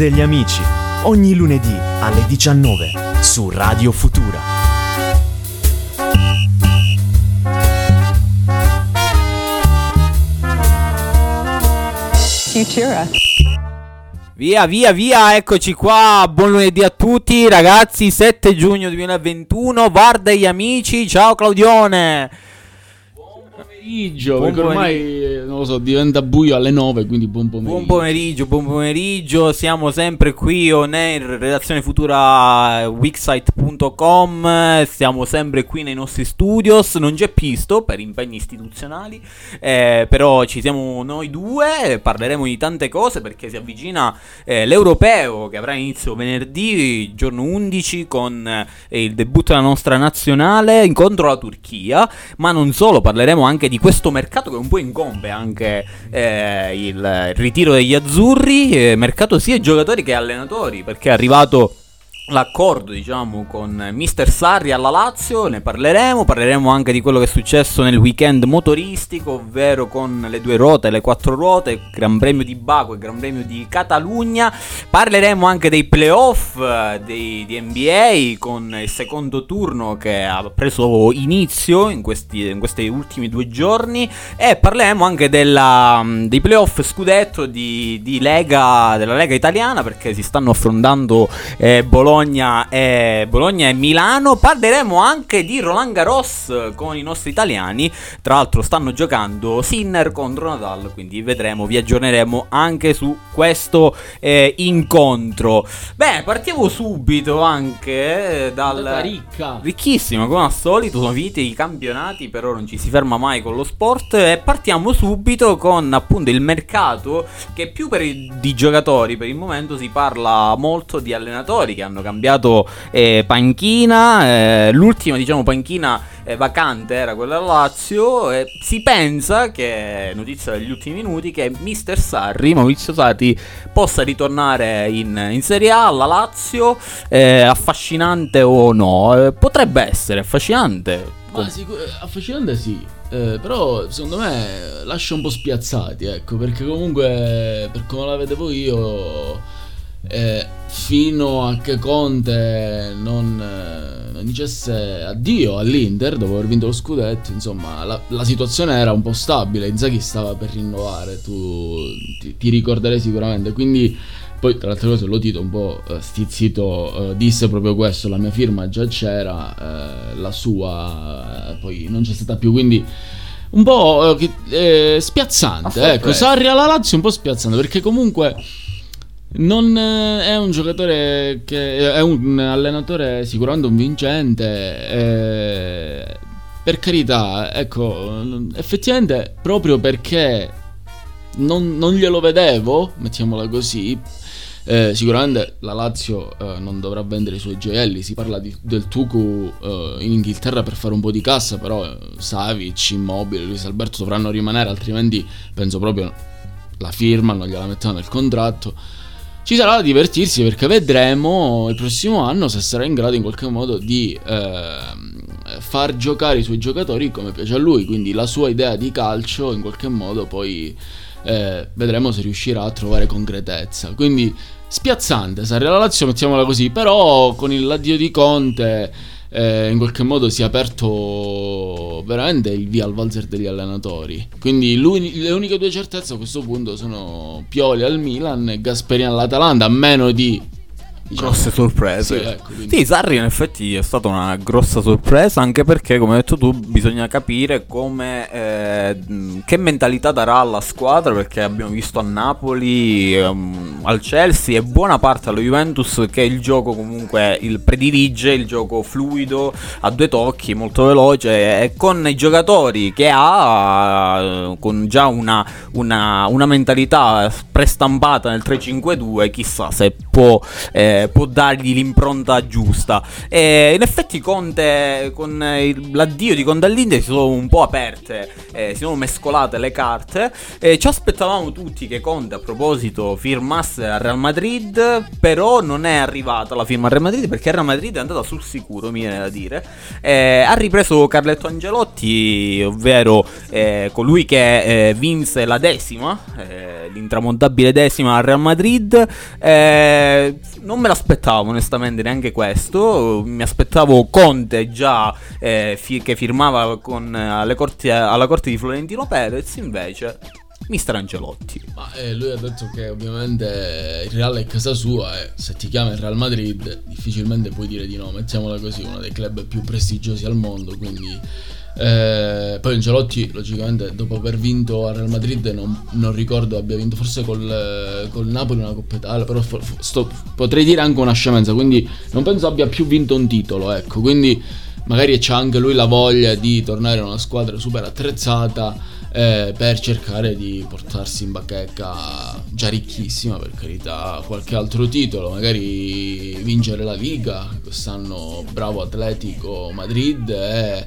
degli amici, ogni lunedì alle 19 su Radio Futura. Futura. Via, via, via, eccoci qua. Buon lunedì a tutti, ragazzi. 7 giugno 2021. Varda e gli amici. Ciao Claudione pomeriggio, buon perché ormai eh, non lo so, diventa buio alle 9, quindi buon pomeriggio. Buon pomeriggio, buon pomeriggio. Siamo sempre qui on air, redazione futura wixsite.com. Siamo sempre qui nei nostri studios. Non c'è Pisto per impegni istituzionali, eh, però ci siamo noi due. Parleremo di tante cose perché si avvicina eh, l'europeo che avrà inizio venerdì, giorno 11, con eh, il debutto della nostra nazionale incontro la Turchia. Ma non solo, parleremo anche di questo mercato che un po' incombe anche eh, il ritiro degli azzurri, eh, mercato sia giocatori che allenatori, perché è arrivato l'accordo diciamo con Mister Sarri alla Lazio, ne parleremo, parleremo anche di quello che è successo nel weekend motoristico, ovvero con le due ruote le quattro ruote, Gran Premio di Baco e Gran Premio di Catalogna, parleremo anche dei playoff eh, dei, di NBA con il secondo turno che ha preso inizio in questi, in questi ultimi due giorni. E parleremo anche della, dei playoff scudetto di, di Lega, della Lega italiana perché si stanno affrontando eh, Bologna Bologna e, Bologna e Milano. Parleremo anche di Roland Garros con i nostri italiani. Tra l'altro stanno giocando Sinner contro Nadal, quindi vedremo, vi aggiorneremo anche su questo eh, incontro. Beh, partiamo subito anche dal... Ricca. Ricchissima, come al solito, sono finiti i campionati, però non ci si ferma mai con lo sport. E partiamo subito con appunto il mercato che più per i di giocatori, per il momento si parla molto di allenatori che hanno cambiato cambiato eh, panchina, eh, l'ultima diciamo panchina eh, vacante era quella del Lazio e si pensa che, notizia degli ultimi minuti, che Mister Sarri, Maurizio Sarri, possa ritornare in, in Serie A alla Lazio, eh, affascinante o no, eh, potrebbe essere affascinante. Ma sicur- affascinante sì, eh, però secondo me lascia un po' spiazzati, ecco, perché comunque per come la vedevo io eh, fino a che Conte non, eh, non, dicesse addio all'Inter dopo aver vinto lo scudetto, insomma la, la, situazione era un po' stabile, Inzaghi stava per rinnovare, tu ti, ti ricorderai sicuramente, quindi poi tra le altre cose lo Tito un po' eh, stizzito eh, disse proprio questo, la mia firma già c'era, eh, la sua eh, poi non c'è stata più, quindi un po' eh, spiazzante, ecco, Sarri alla Lazio un po' spiazzante perché comunque non eh, è un giocatore che è un allenatore sicuramente un vincente. Eh, per carità, ecco, effettivamente proprio perché non, non glielo vedevo, mettiamola così. Eh, sicuramente la Lazio eh, non dovrà vendere i suoi gioielli. Si parla di, del Tucu eh, in Inghilterra per fare un po' di cassa, però eh, Savic, Immobile, Luis Alberto dovranno rimanere, altrimenti penso proprio la firma non gliela mettono nel contratto. Ci sarà da divertirsi perché vedremo il prossimo anno se sarà in grado in qualche modo di eh, far giocare i suoi giocatori come piace a lui, quindi la sua idea di calcio in qualche modo poi eh, vedremo se riuscirà a trovare concretezza. Quindi spiazzante, Sarri la Lazio, mettiamola così, però con l'addio di Conte eh, in qualche modo si è aperto veramente il via al valzer degli allenatori. Quindi le uniche due certezze a questo punto sono Pioli al Milan e Gasperini all'Atalanta, a meno di diciamo. grosse sorprese. Sì, ecco, sì, Sarri in effetti è stata una grossa sorpresa anche perché come hai detto tu bisogna capire come eh, che mentalità darà alla squadra perché abbiamo visto a Napoli, um, al Chelsea e buona parte allo Juventus che il gioco comunque il predilige, il gioco fluido, a due tocchi, molto veloce e con i giocatori che ha con già una, una, una mentalità prestampata nel 3-5-2 chissà se può eh, eh, può dargli l'impronta giusta. E in effetti Conte, con l'addio di Conte all'Inter, si sono un po' aperte, eh, si sono mescolate le carte. E ci aspettavamo tutti che Conte, a proposito, firmasse al Real Madrid, però non è arrivata la firma al Real Madrid perché il Real Madrid è andata sul sicuro, mi viene da dire. Eh, ha ripreso Carletto Angelotti, ovvero eh, colui che eh, vinse la decima, eh, l'intramontabile decima al Real Madrid. Eh, non me l'aspettavo onestamente neanche questo, mi aspettavo Conte già eh, fi- che firmava con, alle corti- alla corte di Florentino Perez, invece Mister Angelotti. Ma eh, lui ha detto che ovviamente il Real è casa sua e se ti chiama il Real Madrid difficilmente puoi dire di no, mettiamola così, uno dei club più prestigiosi al mondo, quindi... eh, poi Angelotti, logicamente, dopo aver vinto al Real Madrid, non, non ricordo abbia vinto forse col, col Napoli una Coppa Italia, però sto- potrei dire anche una scemenza, quindi non penso abbia più vinto un titolo, ecco, quindi magari c'ha anche lui la voglia di tornare in una squadra super attrezzata eh, per cercare di portarsi in bacheca già ricchissima per carità qualche altro titolo magari vincere la Liga quest'anno bravo Atletico Madrid e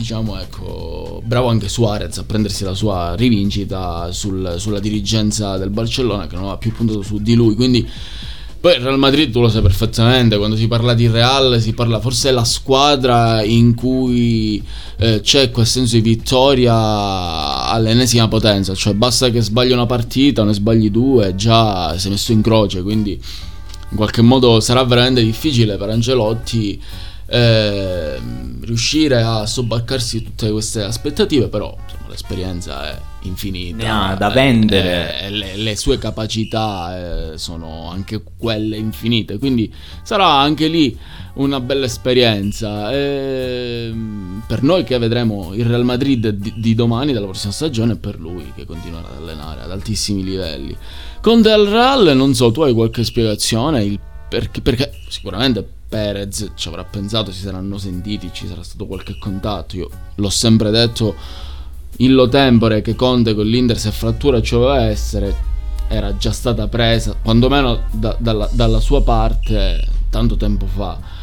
diciamo ecco bravo anche Suarez a prendersi la sua rivincita sul- sulla dirigenza del Barcellona che non ha più puntato su di lui. Quindi poi il Real Madrid tu lo sai perfettamente, quando si parla di Real si parla forse è la squadra in cui eh, c'è quel senso di vittoria all'ennesima potenza, cioè basta che sbagli una partita, ne sbagli due, già sei messo in croce, quindi in qualche modo sarà veramente difficile per Angelotti eh, riuscire a sobbarcarsi tutte queste aspettative, però insomma, l'esperienza è infinita. Ne ha da eh, vendere. eh, le, le sue capacità eh, sono anche quelle infinite, quindi sarà anche lì una bella esperienza. Ehm, per noi che vedremo il Real Madrid di, di domani, della prossima stagione, e per lui che continuerà ad allenare ad altissimi livelli. Con Del Real, non so, tu hai qualche spiegazione? Il perché, perché sicuramente Perez ci avrà pensato, si saranno sentiti, ci sarà stato qualche contatto. Io l'ho sempre detto in lo tempore che Conte con l'Inter se frattura ci doveva essere era già stata presa quantomeno da- dalla, dalla sua parte tanto tempo fa.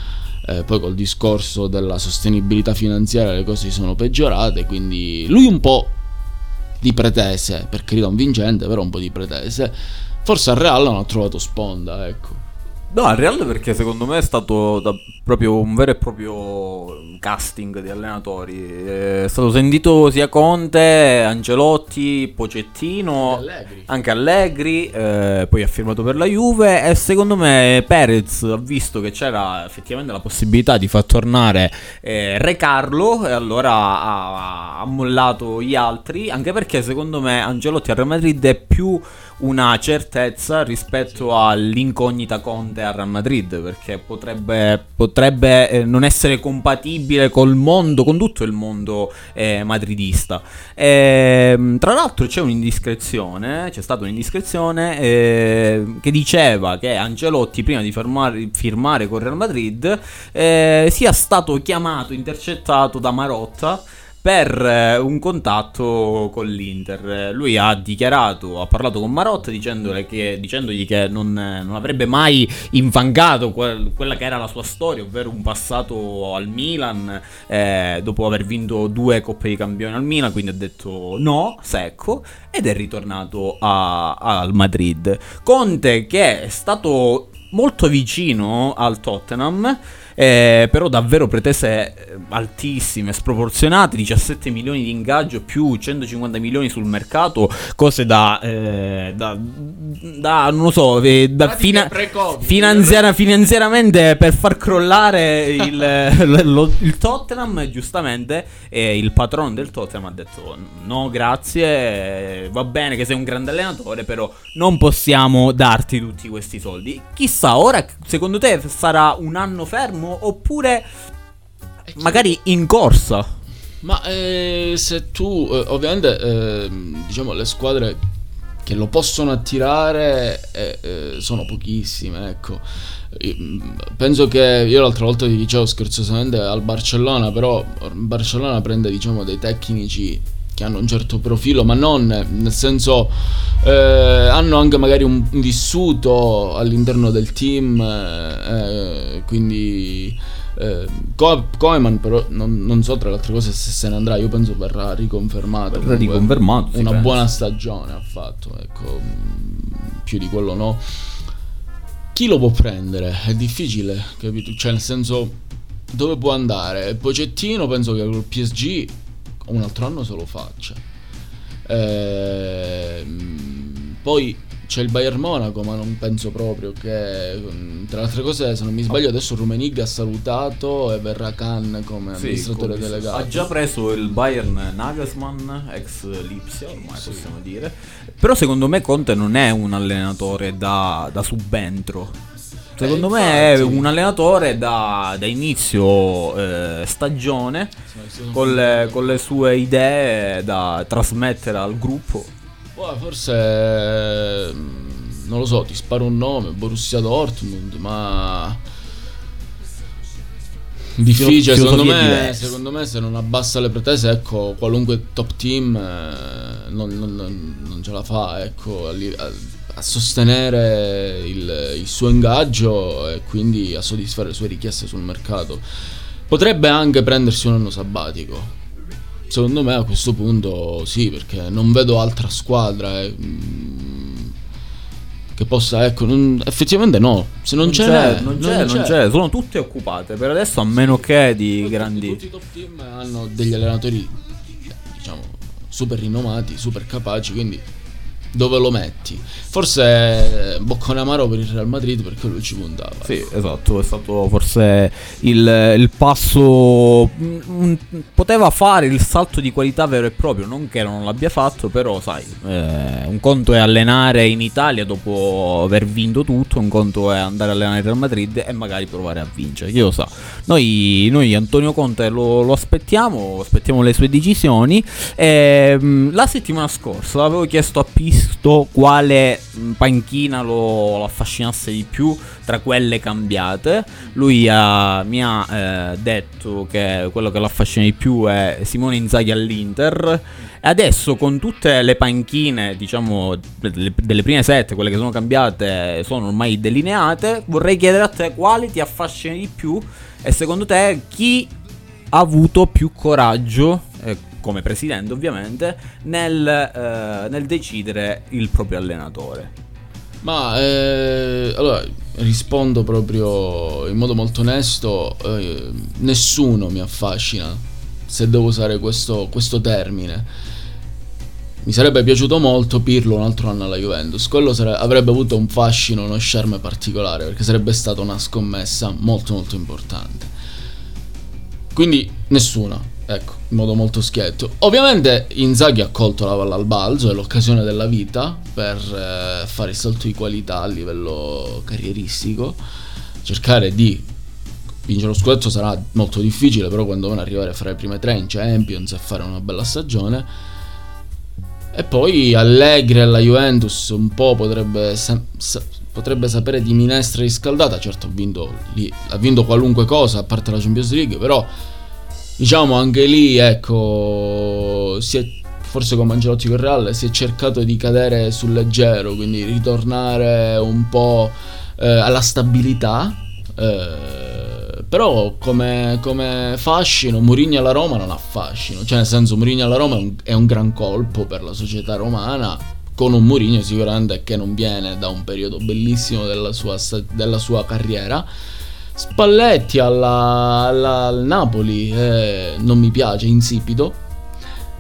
Eh, poi col discorso della sostenibilità finanziaria le cose si sono peggiorate quindi lui un po' di pretese per carità un vincente però un po' di pretese. Forse al Real non ha trovato sponda ecco No, al Real perché secondo me è stato da- proprio un vero e proprio casting di allenatori. È stato sentito sia Conte, Angelotti, Pocettino, Allegri. anche Allegri, eh, poi ha firmato per la Juve e secondo me Perez ha visto che c'era effettivamente la possibilità di far tornare eh, Re Carlo e allora ha, ha mollato gli altri, anche perché secondo me Angelotti al Real Madrid è più una certezza rispetto all'incognita Conte al Real Madrid perché potrebbe, potrebbe eh, non essere compatibile col mondo, con tutto il mondo eh, madridista. Ehm, tra l'altro c'è un'indiscrezione, c'è stata un'indiscrezione eh, che diceva che Angelotti prima di firmare, firmare con Real Madrid eh, sia stato chiamato, intercettato da Marotta per eh, un contatto con l'Inter. Lui ha dichiarato, ha parlato con Marotta dicendole che- dicendogli che non, non avrebbe mai infangato quel- quella che era la sua storia, ovvero un passato al Milan eh, dopo aver vinto due Coppe di Campione al Milan, quindi ha detto no, secco, ed è ritornato a- al Madrid. Conte che è stato molto vicino al Tottenham. Eh, però davvero pretese eh, altissime, sproporzionate, 17 milioni di ingaggio più 150 milioni sul mercato, cose da, eh, da, da non lo so, eh, da fina- finanziaria- finanziariamente per far crollare il, lo- il Tottenham, giustamente, e il patrono del Tottenham ha detto no grazie, eh, va bene che sei un grande allenatore, però non possiamo darti tutti questi soldi. Chissà, ora secondo te sarà un anno fermo oppure magari in corsa? Ma eh, se tu, eh, ovviamente, ehm, diciamo, le squadre che lo possono attirare eh, eh, sono pochissime, ecco. Io, mm, Penso che io l'altra volta ti dicevo scherzosamente al Barcellona, però Barcellona prende, diciamo, dei tecnici che hanno un certo profilo, ma non nel senso eh, hanno anche magari un, un vissuto all'interno del team, eh, quindi eh, Co- Koeman però non, non, so tra le altre cose se se ne andrà, io penso verrà riconfermato. Verrà riconfermato. Una buona stagione ha fatto, ecco, più di quello no. Chi lo può prendere? È difficile, capito? Cioè nel senso dove può andare? Pocettino penso che col PSG un altro anno se lo faccia. Ehm, poi c'è il Bayern Monaco, ma non penso proprio che. Tra le altre cose, se non mi sbaglio, adesso Rumenig ha salutato e verrà Khan come sì, amministratore come delegato. Ha già preso il Bayern Nagelsmann, ex Lipsia, ormai sì. possiamo dire. Però secondo me Conte non è un allenatore da, da subentro. Secondo me è un allenatore da, da inizio eh, stagione con le, con le, sue idee da trasmettere al gruppo. Oh, forse non lo so, ti sparo un nome, Borussia Dortmund, ma difficile secondo me, secondo me se non abbassa le pretese ecco qualunque top team eh, non, non, non, ce la fa ecco a, a, a sostenere il, il, suo ingaggio e quindi a soddisfare le sue richieste sul mercato. Potrebbe anche prendersi un anno sabbatico. Secondo me a questo punto sì, perché non vedo altra squadra eh, che possa, ecco, non, effettivamente no. Se non, non c'è, c'è, non, c'è, non, c'è, c'è, sono tutte occupate per adesso, a meno che di tutti, grandi. Tutti i top team hanno degli allenatori, diciamo, super rinomati, super capaci, quindi dove lo metti. Forse eh, boccone amaro per il Real Madrid perché lui ci puntava. Sì, esatto, è stato forse il, il passo... Mm, poteva fare il salto di qualità vero e proprio, non che non l'abbia fatto, però sai, eh, un conto è allenare in Italia dopo aver vinto tutto, un conto è andare a allenare il Real Madrid e magari provare a vincere, chi lo sa. Noi, noi Antonio Conte lo, lo, aspettiamo, aspettiamo le sue decisioni. E, ehm, la settimana scorsa avevo chiesto a Pisto quale panchina lo, lo, affascinasse di più tra quelle cambiate. Lui ha, mi ha eh, detto che quello che lo affascina di più è Simone Inzaghi all'Inter. Adesso con tutte le panchine, diciamo, delle, prime sette, quelle che sono cambiate, sono ormai delineate, vorrei chiedere a te quali ti affascina di più e secondo te chi ha avuto più coraggio eh, come presidente ovviamente, nel, eh, nel decidere il proprio allenatore. Ma eh, allora rispondo proprio in modo molto onesto, eh, nessuno mi affascina, se devo usare questo, questo, termine. Mi sarebbe piaciuto molto Pirlo un altro anno alla Juventus, quello sare- avrebbe avuto un fascino, uno charme particolare, perché sarebbe stata una scommessa molto molto importante. Quindi nessuno, Ecco, in modo molto schietto. Ovviamente Inzaghi ha colto la palla al balzo, è l'occasione della vita per eh, fare il salto di qualità a livello carrieristico. Cercare di vincere lo scudetto sarà molto difficile, però quando vanno arrivare fra le prime tre in Champions e fare una bella stagione. E poi Allegri alla Juventus un po' potrebbe, sa- potrebbe sapere di minestra riscaldata. Certo ha vinto, lì, ha vinto qualunque cosa a parte la Champions League, però diciamo anche lì, ecco, si è, forse come Angelotti con Real si è cercato di cadere sul leggero, quindi ritornare un po' eh, alla stabilità. Eh, però come, come, fascino Mourinho alla Roma non ha fascino, cioè nel senso Mourinho alla Roma è un, è un gran colpo per la società romana con un Mourinho sicuramente che non viene da un periodo bellissimo della sua, della sua carriera Spalletti alla, alla, al Napoli eh, non mi piace, insipido,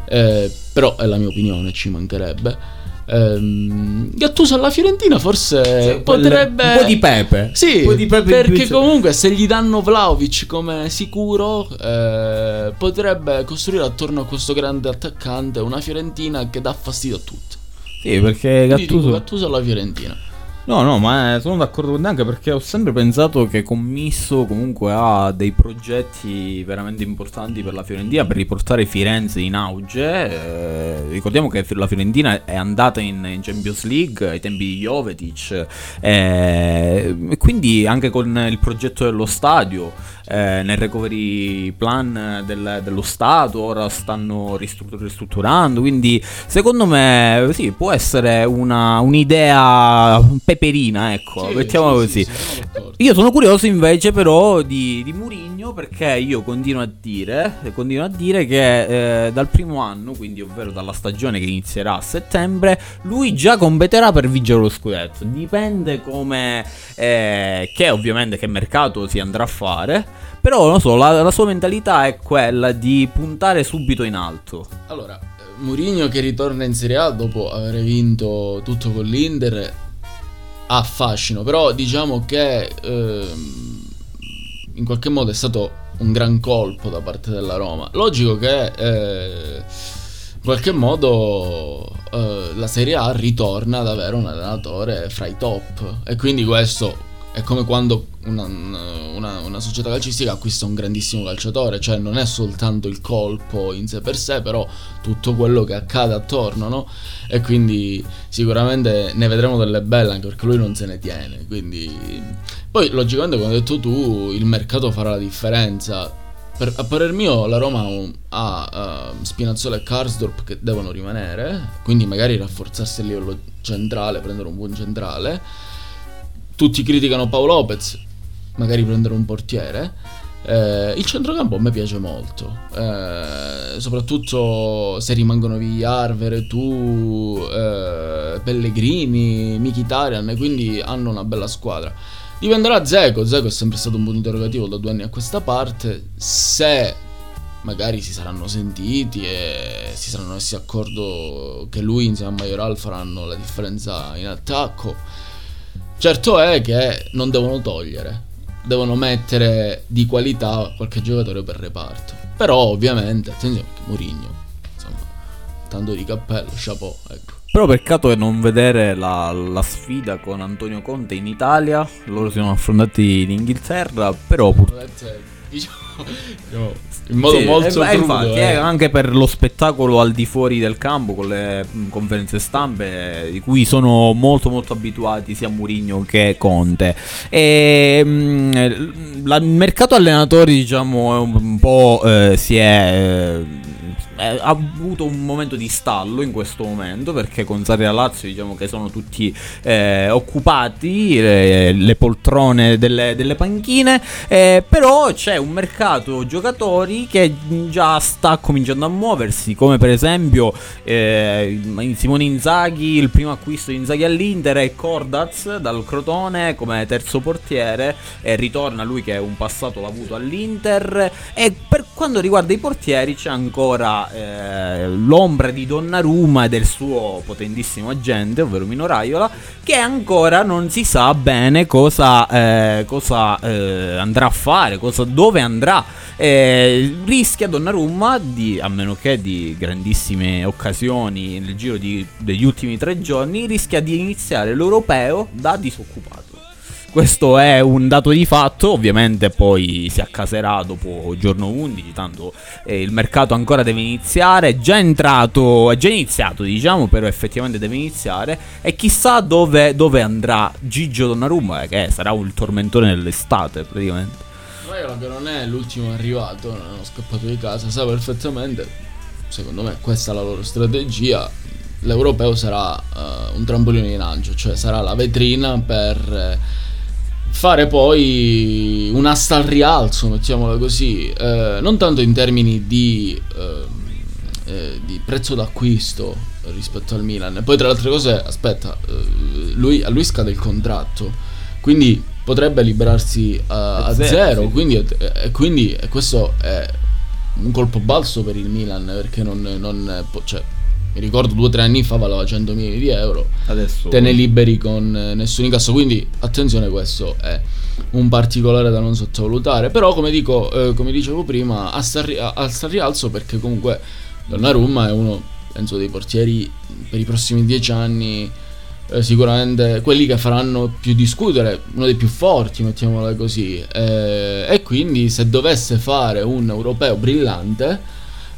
eh, però è la mia opinione, ci mancherebbe. Ehm, Gattuso alla Fiorentina forse cioè, potrebbe un po' di pepe. Sì di pepe perché comunque se gli danno Vlaovic come sicuro eh, potrebbe costruire attorno a questo grande attaccante una Fiorentina che dà fastidio a tutti. Sì perché Gattuso Gattuso alla Fiorentina No, no, ma sono d'accordo con te anche perché ho sempre pensato che Commisso comunque ha dei progetti veramente importanti per la Fiorentina per riportare Firenze in auge. Eh, ricordiamo che la Fiorentina è andata in, in Champions League ai tempi di Jovetic, eh, quindi anche con il progetto dello stadio eh, nel recovery plan del, dello Stato, ora stanno ristrutturando, quindi secondo me sì, può essere una, un'idea peperina, ecco, Sì, mettiamolo sì, così. sì. Io sono curioso invece però di, di Mourinho perché io continuo a dire, continuo a dire che eh, dal primo anno, quindi ovvero dalla stagione che inizierà a settembre, lui già competerà per vincere lo scudetto. Dipende come, eh, che ovviamente che mercato si andrà a fare, però non so, la, la sua mentalità è quella di puntare subito in alto. Allora, Mourinho che ritorna in Serie A dopo aver vinto tutto con l'Inter ha fascino, però diciamo che ehm, in qualche modo è stato un gran colpo da parte della Roma. Logico che eh, in qualche modo eh, la Serie A ritorna ad avere un allenatore fra i top e quindi questo è come quando una, una- una società calcistica acquista un grandissimo calciatore, cioè non è soltanto il colpo in sé per sé, però tutto quello che accade attorno, no? E quindi sicuramente ne vedremo delle belle anche perché lui non se ne tiene. Quindi poi logicamente come hai detto tu, il mercato farà la differenza. Per, a parer mio la Roma ha, uh, Spinazzola e Karsdorp che devono rimanere, quindi magari rafforzarsi a livello centrale, prendere un buon centrale. Tutti criticano Paolo Lopez, magari prendere un portiere. Eh, il centrocampo a me piace molto, eh, soprattutto se rimangono via Arvere, tu, eh, Pellegrini, Mkhitaryan, quindi hanno una bella squadra. Dipenderà Zeco, Zeco è sempre stato un punto interrogativo da due anni a questa parte, se magari si saranno sentiti e si saranno messi d'accordo che lui insieme a Majoral faranno la differenza in attacco. Certo è che non devono togliere, devono mettere di qualità qualche giocatore per reparto. Però ovviamente, attenzione perché Mourinho, insomma, tanto di cappello, chapeau, ecco. Però peccato è non vedere la, la sfida con Antonio Conte in Italia, loro si sono affrontati in Inghilterra, però. Diciamo, diciamo, in modo Sì, molto eh, infatti, eh. eh, anche per lo spettacolo al di fuori del campo con le mh, conferenze stampe eh, di cui sono molto molto abituati sia Mourinho che Conte e mh, la- il mercato allenatori diciamo è un, un po' eh, si è eh, ha avuto un momento di stallo in questo momento perché con Sarri e Lazio diciamo che sono tutti eh, occupati eh, le poltrone delle, delle panchine eh, però c'è un mercato giocatori che già sta cominciando a muoversi come per esempio eh, Simone Inzaghi il primo acquisto di Inzaghi all'Inter è Cordaz dal Crotone come terzo portiere e ritorna lui che un passato l'ha avuto all'Inter e per quanto riguarda i portieri c'è ancora eh, l'ombra di Donnarumma e del suo potentissimo agente, ovvero Mino Raiola, che ancora non si sa bene cosa, eh, cosa eh, andrà a fare, cosa- dove andrà. Eh, rischia Donnarumma, di, a meno che di grandissime occasioni nel giro di- degli ultimi tre giorni, rischia di iniziare l'europeo da disoccupato. Questo è un dato di fatto, ovviamente poi si accaserà dopo giorno 11, tanto eh, il mercato ancora deve iniziare, è già entrato, è già iniziato diciamo, però effettivamente deve iniziare. E chissà dove, dove andrà Gigio Donnarumma, eh, che sarà il tormentone dell'estate praticamente. Raiola che non è l'ultimo arrivato, non è scappato di casa, sa perfettamente, secondo me questa è la loro strategia, l'europeo sarà eh, un trampolino di lancio, cioè sarà la vetrina per eh, fare poi un'asta al rialzo, mettiamola così, eh, non tanto in termini di, ehm, eh, di prezzo d'acquisto rispetto al Milan, poi tra le altre cose, aspetta, eh, lui, a lui scade il contratto, quindi potrebbe liberarsi a, a zero, zero, sì. quindi, e quindi e questo è un colpo balzo per il Milan perché non, non cioè, mi ricordo due o tre anni fa valeva 100 milioni di euro. Adesso te ne liberi con eh, nessun incasso. Quindi attenzione questo è un particolare da non sottovalutare. Però come dico eh, come dicevo prima a sta a- rialzo perché comunque Donnarumma è uno penso dei portieri per i prossimi dieci anni eh, sicuramente quelli che faranno più discutere, uno dei più forti, mettiamola così. Eh, e quindi se dovesse fare un europeo brillante,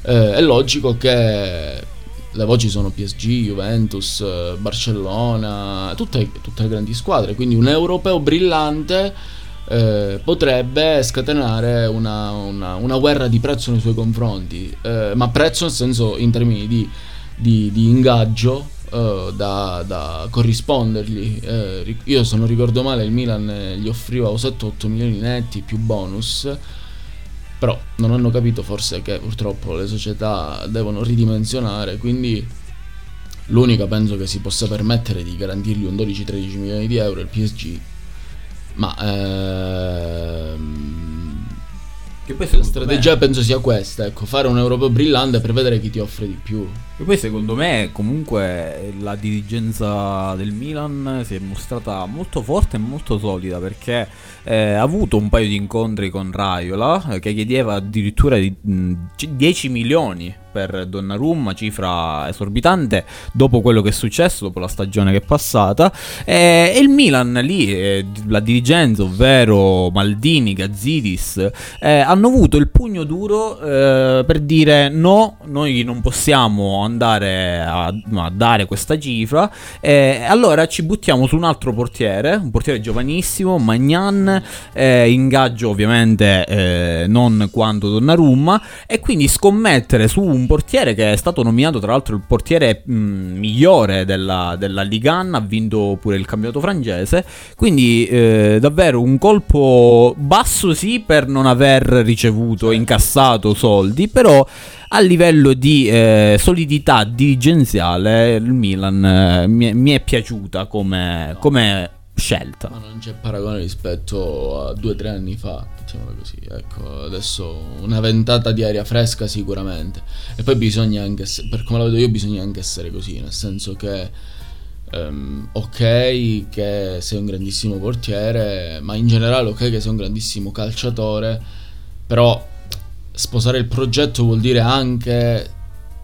eh, è logico che le voci sono PSG, Juventus, eh, Barcellona, tutte, tutte grandi squadre. Quindi un europeo brillante eh, potrebbe scatenare una, una, una, guerra di prezzo nei suoi confronti, eh, ma prezzo nel senso in termini di, di, di ingaggio eh, da, da, corrispondergli. Eh, io se non ricordo male il Milan gli offriva 7-8 milioni netti più bonus. Però non hanno capito forse che purtroppo le società devono ridimensionare, quindi l'unica penso che si possa permettere di garantirgli un 12-13 milioni di euro il PSG ma ehm, che poi la strategia me... penso sia questa, ecco, fare un Europa brillante per vedere chi ti offre di più. E poi secondo me comunque la dirigenza del Milan si è mostrata molto forte e molto solida perché eh, ha avuto un paio di incontri con Raiola eh, che chiedeva addirittura di, mh, 10 milioni per Donnarumma, cifra esorbitante dopo quello che è successo, dopo la stagione che è passata. E, e il Milan lì, eh, la dirigenza, ovvero Maldini, Gazzidis, eh, hanno avuto il pugno duro eh, per dire no, noi non possiamo andare a, a dare questa cifra. Eh, allora ci buttiamo su un altro portiere, un portiere giovanissimo, Magnan, eh, ingaggio ovviamente eh, non quanto Donnarumma, e quindi scommettere su un portiere che è stato nominato tra l'altro il portiere mh, migliore della, della Ligan, ha vinto pure il campionato francese, quindi eh, davvero un colpo basso sì per non aver ricevuto, incassato soldi, però a livello di eh, solidità dirigenziale il Milan eh, mi, mi, è piaciuta come, come scelta. Ma non c'è paragone rispetto a due o tre anni fa, diciamola così. Ecco, adesso una ventata di aria fresca sicuramente. E poi bisogna anche, per come la vedo io, bisogna anche essere così, nel senso che... Um, ok che sei un grandissimo portiere, ma in generale ok che sei un grandissimo calciatore, però sposare il progetto vuol dire anche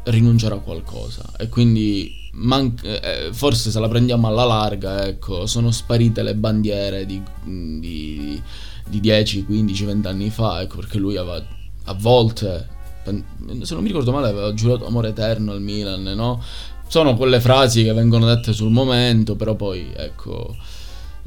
rinunciare a qualcosa e quindi man- eh, forse se la prendiamo alla larga, ecco, sono sparite le bandiere di, di, di 10, 15, 20 anni fa, ecco, perché lui aveva a volte, se non mi ricordo male, aveva giurato amore eterno al Milan, no? Sono quelle frasi che vengono dette sul momento, però poi, ecco,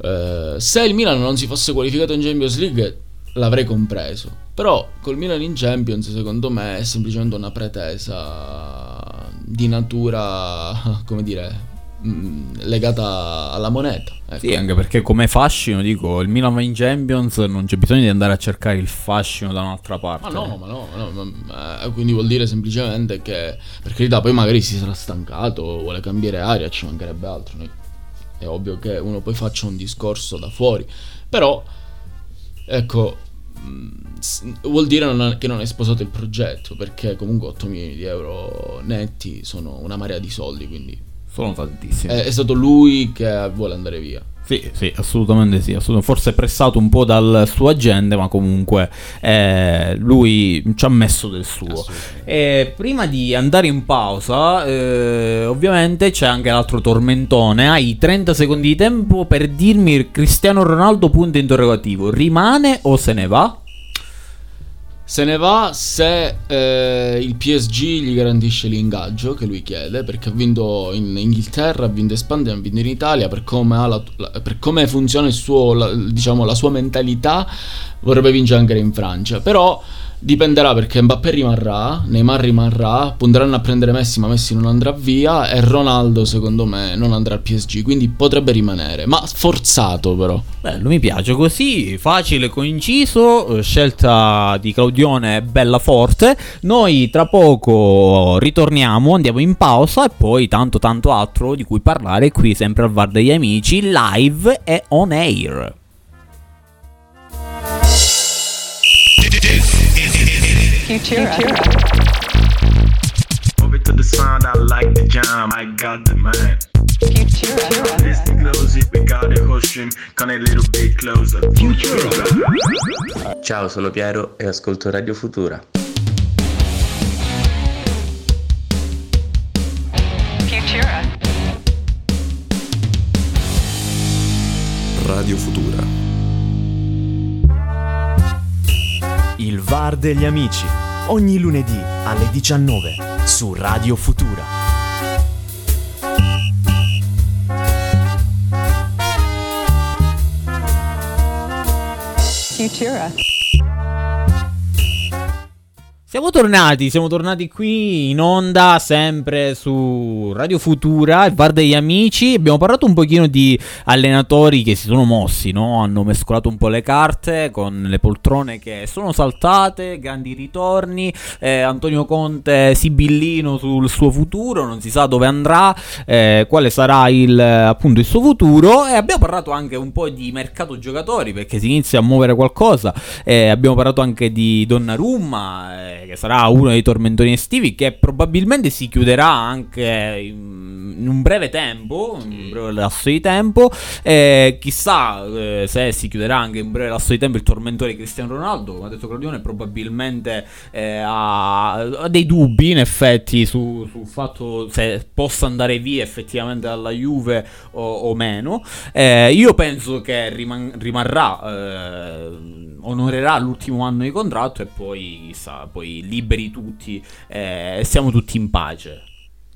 eh, se il Milan non si fosse qualificato in Champions League l'avrei compreso. Però col Milan in Champions secondo me è semplicemente una pretesa di natura, come dire, mm, legata alla moneta. Ecco. Sì, anche perché come fascino, dico, il Milan va in Champions, non c'è bisogno di andare a cercare il fascino da un'altra parte. Ma no, ma no, no ma, eh, quindi vuol dire semplicemente che, per carità, poi magari si sarà stancato, vuole cambiare aria, ci mancherebbe altro. È ovvio che uno poi faccia un discorso da fuori, però Ecco, mm, vuol dire non, che non hai sposato il progetto, perché comunque 8 milioni di euro netti sono una marea di soldi, quindi... Sono tantissimi. È, è stato lui che vuole andare via. Sì, sì, assolutamente sì. Assolutamente. Forse pressato un po' dal suo agente, ma comunque eh, lui ci ha messo del suo. E prima di andare in pausa, eh, ovviamente c'è anche l'altro tormentone. Hai 30 secondi di tempo per dirmi Cristiano Ronaldo punto interrogativo. Rimane o se ne va? Se ne va se eh, il PSG gli garantisce l'ingaggio che lui chiede, perché ha vinto in Inghilterra, ha vinto in Spagna, ha vinto in Italia, per come, funziona suo, la, diciamo, la sua mentalità, vorrebbe vincere anche in Francia. Però Dipenderà perché Mbappé rimarrà, Neymar rimarrà, punteranno a prendere Messi ma Messi non andrà via e Ronaldo secondo me non andrà al PSG, quindi potrebbe rimanere, ma forzato però. Bello, mi piace così, facile, coinciso, scelta di Claudione bella forte. Noi tra poco ritorniamo, andiamo in pausa e poi tanto tanto altro di cui parlare qui sempre al VAR degli amici, live e on air. Futura. Futura. Move it to the sound, I like the jam, I got the man. Futura. Listen close we got the whole stream, come a little bit closer. Futura. Ciao, sono Piero e ascolto Radio Futura. Futura. Radio Futura. Il VAR degli amici, ogni lunedì alle 19 su Radio Futura. Futura. Siamo tornati, siamo tornati qui in onda sempre su Radio Futura, il bar degli amici. Abbiamo parlato un pochino di allenatori che si sono mossi, no? Hanno mescolato un po' le carte con le poltrone che sono saltate, grandi ritorni. Eh, Antonio Conte sibillino sul suo futuro, non si sa dove andrà, eh, quale sarà il, appunto il suo futuro. E abbiamo parlato anche un po' di mercato giocatori perché si inizia a muovere qualcosa. Eh, abbiamo parlato anche di Donnarumma che sarà uno dei tormentoni estivi, che probabilmente si chiuderà anche in, un breve tempo, in un breve lasso di tempo. Eh, chissà eh, se si chiuderà anche in un breve lasso di tempo il tormentore di Cristiano Ronaldo, come ha detto Claudione, probabilmente eh, ha, ha, dei dubbi in effetti sul su fatto se possa andare via effettivamente dalla Juve o, o meno. Eh, io penso che riman- rimarrà, eh, onorerà l'ultimo anno di contratto e poi chissà, poi liberi tutti eh, siamo tutti in pace.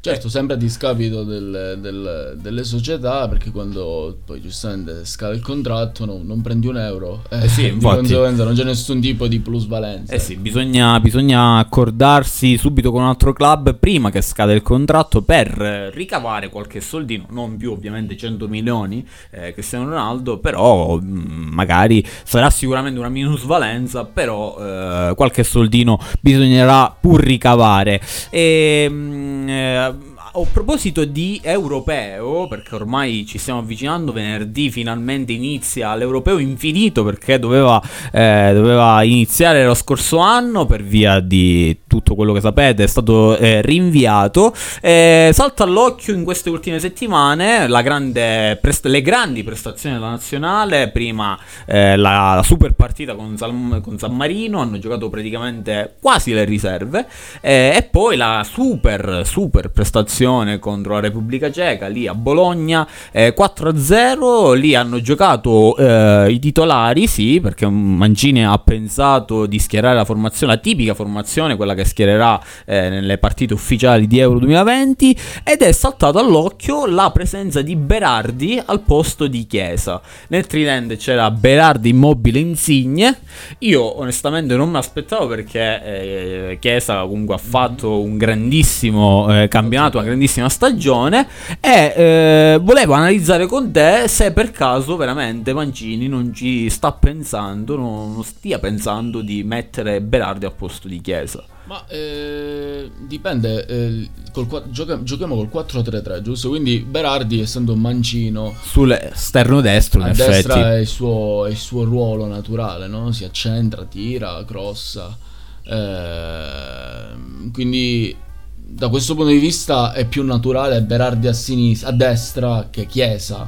Certo, sempre a discapito del, del, delle società, perché quando poi giustamente scade il contratto no, non prendi un euro, eh, sì, di conseguenza non c'è nessun tipo di plusvalenza. Eh sì, bisogna, bisogna, accordarsi subito con un altro club prima che scade il contratto per ricavare qualche soldino, non più ovviamente 100 milioni eh, Cristiano Ronaldo, però mh, mm, magari sarà sicuramente una minusvalenza, però eh, qualche soldino bisognerà pur ricavare. E, mh, mm, eh, a proposito di europeo, perché ormai ci stiamo avvicinando, venerdì finalmente inizia l'europeo infinito perché doveva, eh, doveva iniziare lo scorso anno per via di tutto quello che sapete, è stato eh, rinviato. Eh, salta all'occhio in queste ultime settimane prest- le grandi prestazioni della nazionale, prima eh, la, la, super partita con, Sal- con, San Marino, hanno giocato praticamente quasi le riserve, eh, e poi la super, super prestazione prestazione contro la Repubblica Ceca, lì a Bologna, eh, 4-0, lì hanno giocato eh, i titolari, sì, perché Mancini ha pensato di schierare la formazione, la tipica formazione, quella che schiererà eh, nelle partite ufficiali di Euro 2020, ed è saltato all'occhio la presenza di Berardi al posto di Chiesa. Nel tridente c'era Berardi immobile insigne, io onestamente non mi aspettavo perché eh, Chiesa comunque ha fatto un grandissimo eh, campionato, una grandissima stagione e eh, volevo analizzare con te se per caso veramente Mancini non ci sta pensando, non, non stia pensando di mettere Berardi al posto di Chiesa. Ma eh, dipende, eh, col, gioca, giochiamo col 4-3-3, giusto? Quindi Berardi essendo un mancino sull'esterno destro, in a effetti. destra è il, suo, è il suo ruolo naturale, no? Si accentra, tira, crossa. Eh, quindi da questo punto di vista è più naturale Berardi a sinistra, a destra che Chiesa,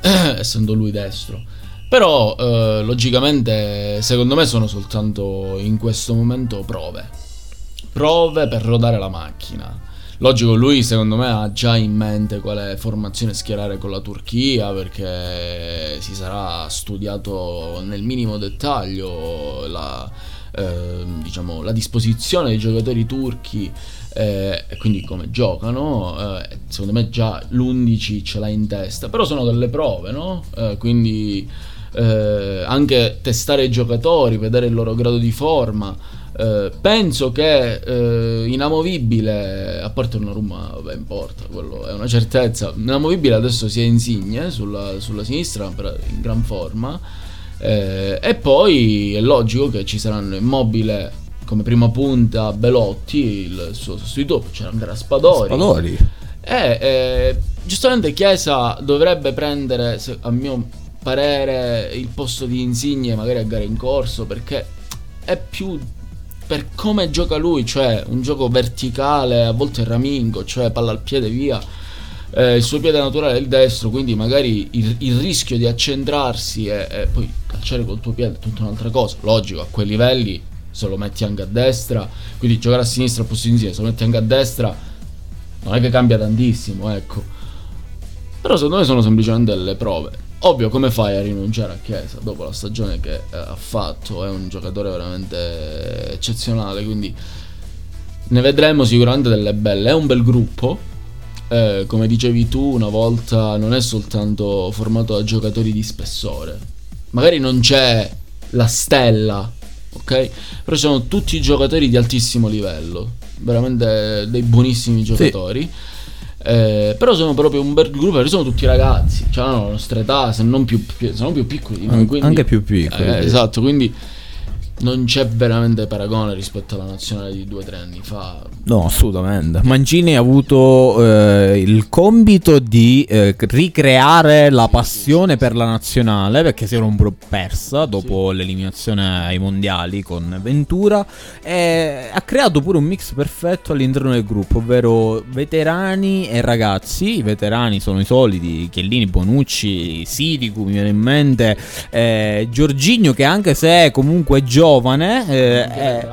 essendo lui destro. Però eh, logicamente secondo me sono soltanto in questo momento prove. Prove per rodare la macchina. Logico, lui secondo me ha già in mente quale formazione schierare con la Turchia perché si sarà studiato nel minimo dettaglio la, eh, diciamo, la disposizione dei giocatori turchi eh, e quindi come giocano, eh, secondo me già l'11 ce l'ha in testa, però sono delle prove, no? Eh, quindi eh, anche testare i giocatori, vedere il loro grado di forma. Eh, penso che eh, inamovibile, a parte una Roma, vabbè, importa, quello è una certezza. Inamovibile adesso sia Insigne sulla, sulla sinistra, in gran forma. e poi è logico che ci saranno Immobile come prima punta Belotti, il suo sostituto, c'era anche Raspadori. Spadori. E eh, giustamente Chiesa dovrebbe prendere, a mio parere, il posto di Insigne magari a gare in corso perché è più per come gioca lui, cioè un gioco verticale, a volte ramingo, cioè palla al piede via. Eh, il suo piede naturale è il destro, quindi magari il, il rischio di accentrarsi e, e, poi calciare col tuo piede è tutta un'altra cosa. Logico, a quei livelli se lo metti anche a destra, quindi giocare a sinistra posto di insieme, se lo metti anche a destra, non è che cambia tantissimo, ecco. Però secondo me sono semplicemente delle prove. Ovvio, come fai a rinunciare a Chiesa dopo la stagione che eh, ha fatto? È un giocatore veramente eccezionale, quindi ne vedremo sicuramente delle belle. È un bel gruppo. Eh, come dicevi tu, una volta non è soltanto formato da giocatori di spessore. Magari non c'è la stella, ok? Però sono tutti giocatori di altissimo livello, veramente dei buonissimi giocatori. Sì. Eh, però sono proprio un bel gruppo perché sono tutti ragazzi, cioè hanno la nostra età, se non più, se non più piccoli. Quindi, anche più piccoli. Eh, esatto, quindi non c'è veramente paragone rispetto alla nazionale di due o tre anni fa. No, assolutamente. Mancini ha avuto eh, il compito di eh, ricreare la passione per la nazionale perché si era un po' persa dopo sì. l'eliminazione ai mondiali con Ventura e ha creato pure un mix perfetto all'interno del gruppo, ovvero veterani e ragazzi. I veterani sono i soliti, Chiellini, Bonucci, Siricu, mi viene in mente, eh, Giorginio che anche se comunque è giovane. Eh, è,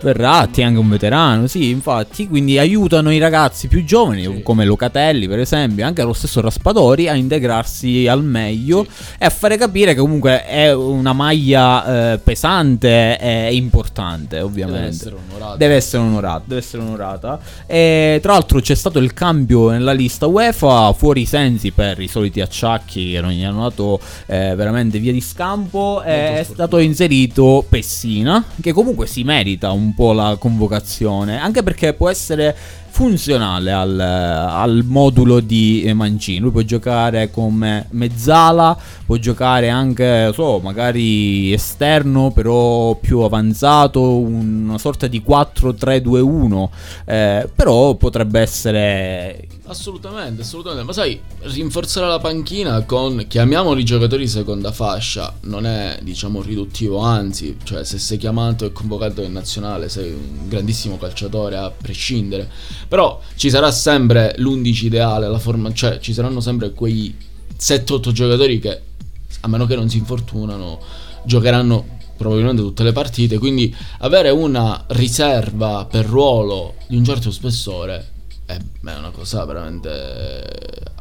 Verratti è anche un veterano, sì, infatti, quindi aiutano i ragazzi più giovani, sì. come Locatelli per esempio, anche lo stesso Raspadori, a integrarsi al meglio sì. e a fare capire che comunque è una maglia eh, pesante e importante, ovviamente. Deve essere onorata. Deve essere onorata. Deve essere onorata. E, tra l'altro c'è stato il cambio nella lista UEFA, fuori i sensi per i soliti acciacchi che non gli hanno dato eh, veramente via di scampo, è stato inserito Pessina, che comunque si merita un un po' la convocazione, anche perché può essere funzionale al, al, modulo di Mancini. Lui può giocare come mezzala, può giocare anche, so, magari esterno, però più avanzato, una sorta di 4-3-2-1. Eh, però potrebbe essere Assolutamente, assolutamente. Ma sai, rinforzare la panchina con, chiamiamoli giocatori di seconda fascia, non è, diciamo, riduttivo, anzi, cioè se sei chiamato e convocato in nazionale sei un grandissimo calciatore a prescindere. Però ci sarà sempre l'11 ideale, la forma, cioè ci saranno sempre quei 7-8 giocatori che, a meno che non si infortunano, giocheranno probabilmente tutte le partite. Quindi avere una riserva per ruolo di un certo spessore è, una cosa veramente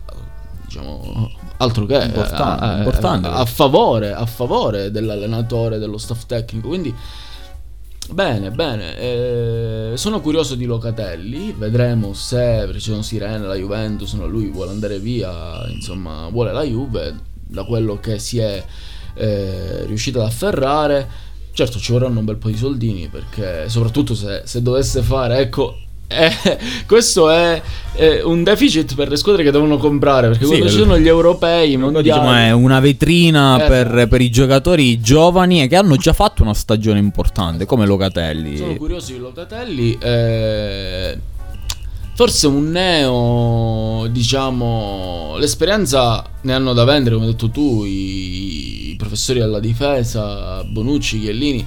diciamo altro che importante, a, importante. A, a, favore, a favore dell'allenatore, dello staff tecnico. Quindi bene, bene. Eh, sono curioso di Locatelli, vedremo se perché sono sirene, la Juventus, no, lui vuole andare via, insomma, vuole la Juve da quello che si è eh, riuscito ad afferrare. Certo ci vorranno un bel po' di soldini perché soprattutto se, se dovesse fare, ecco, eh, questo è, è, un deficit per le squadre che devono comprare perché sì, quando ci sono gli europei i mondiali. diciamo è una vetrina eh, per, per, i giocatori giovani e che hanno già fatto una stagione importante come Locatelli. Sono curioso di Locatelli eh, forse un neo diciamo l'esperienza ne hanno da vendere come hai detto tu i, i professori alla difesa Bonucci, Chiellini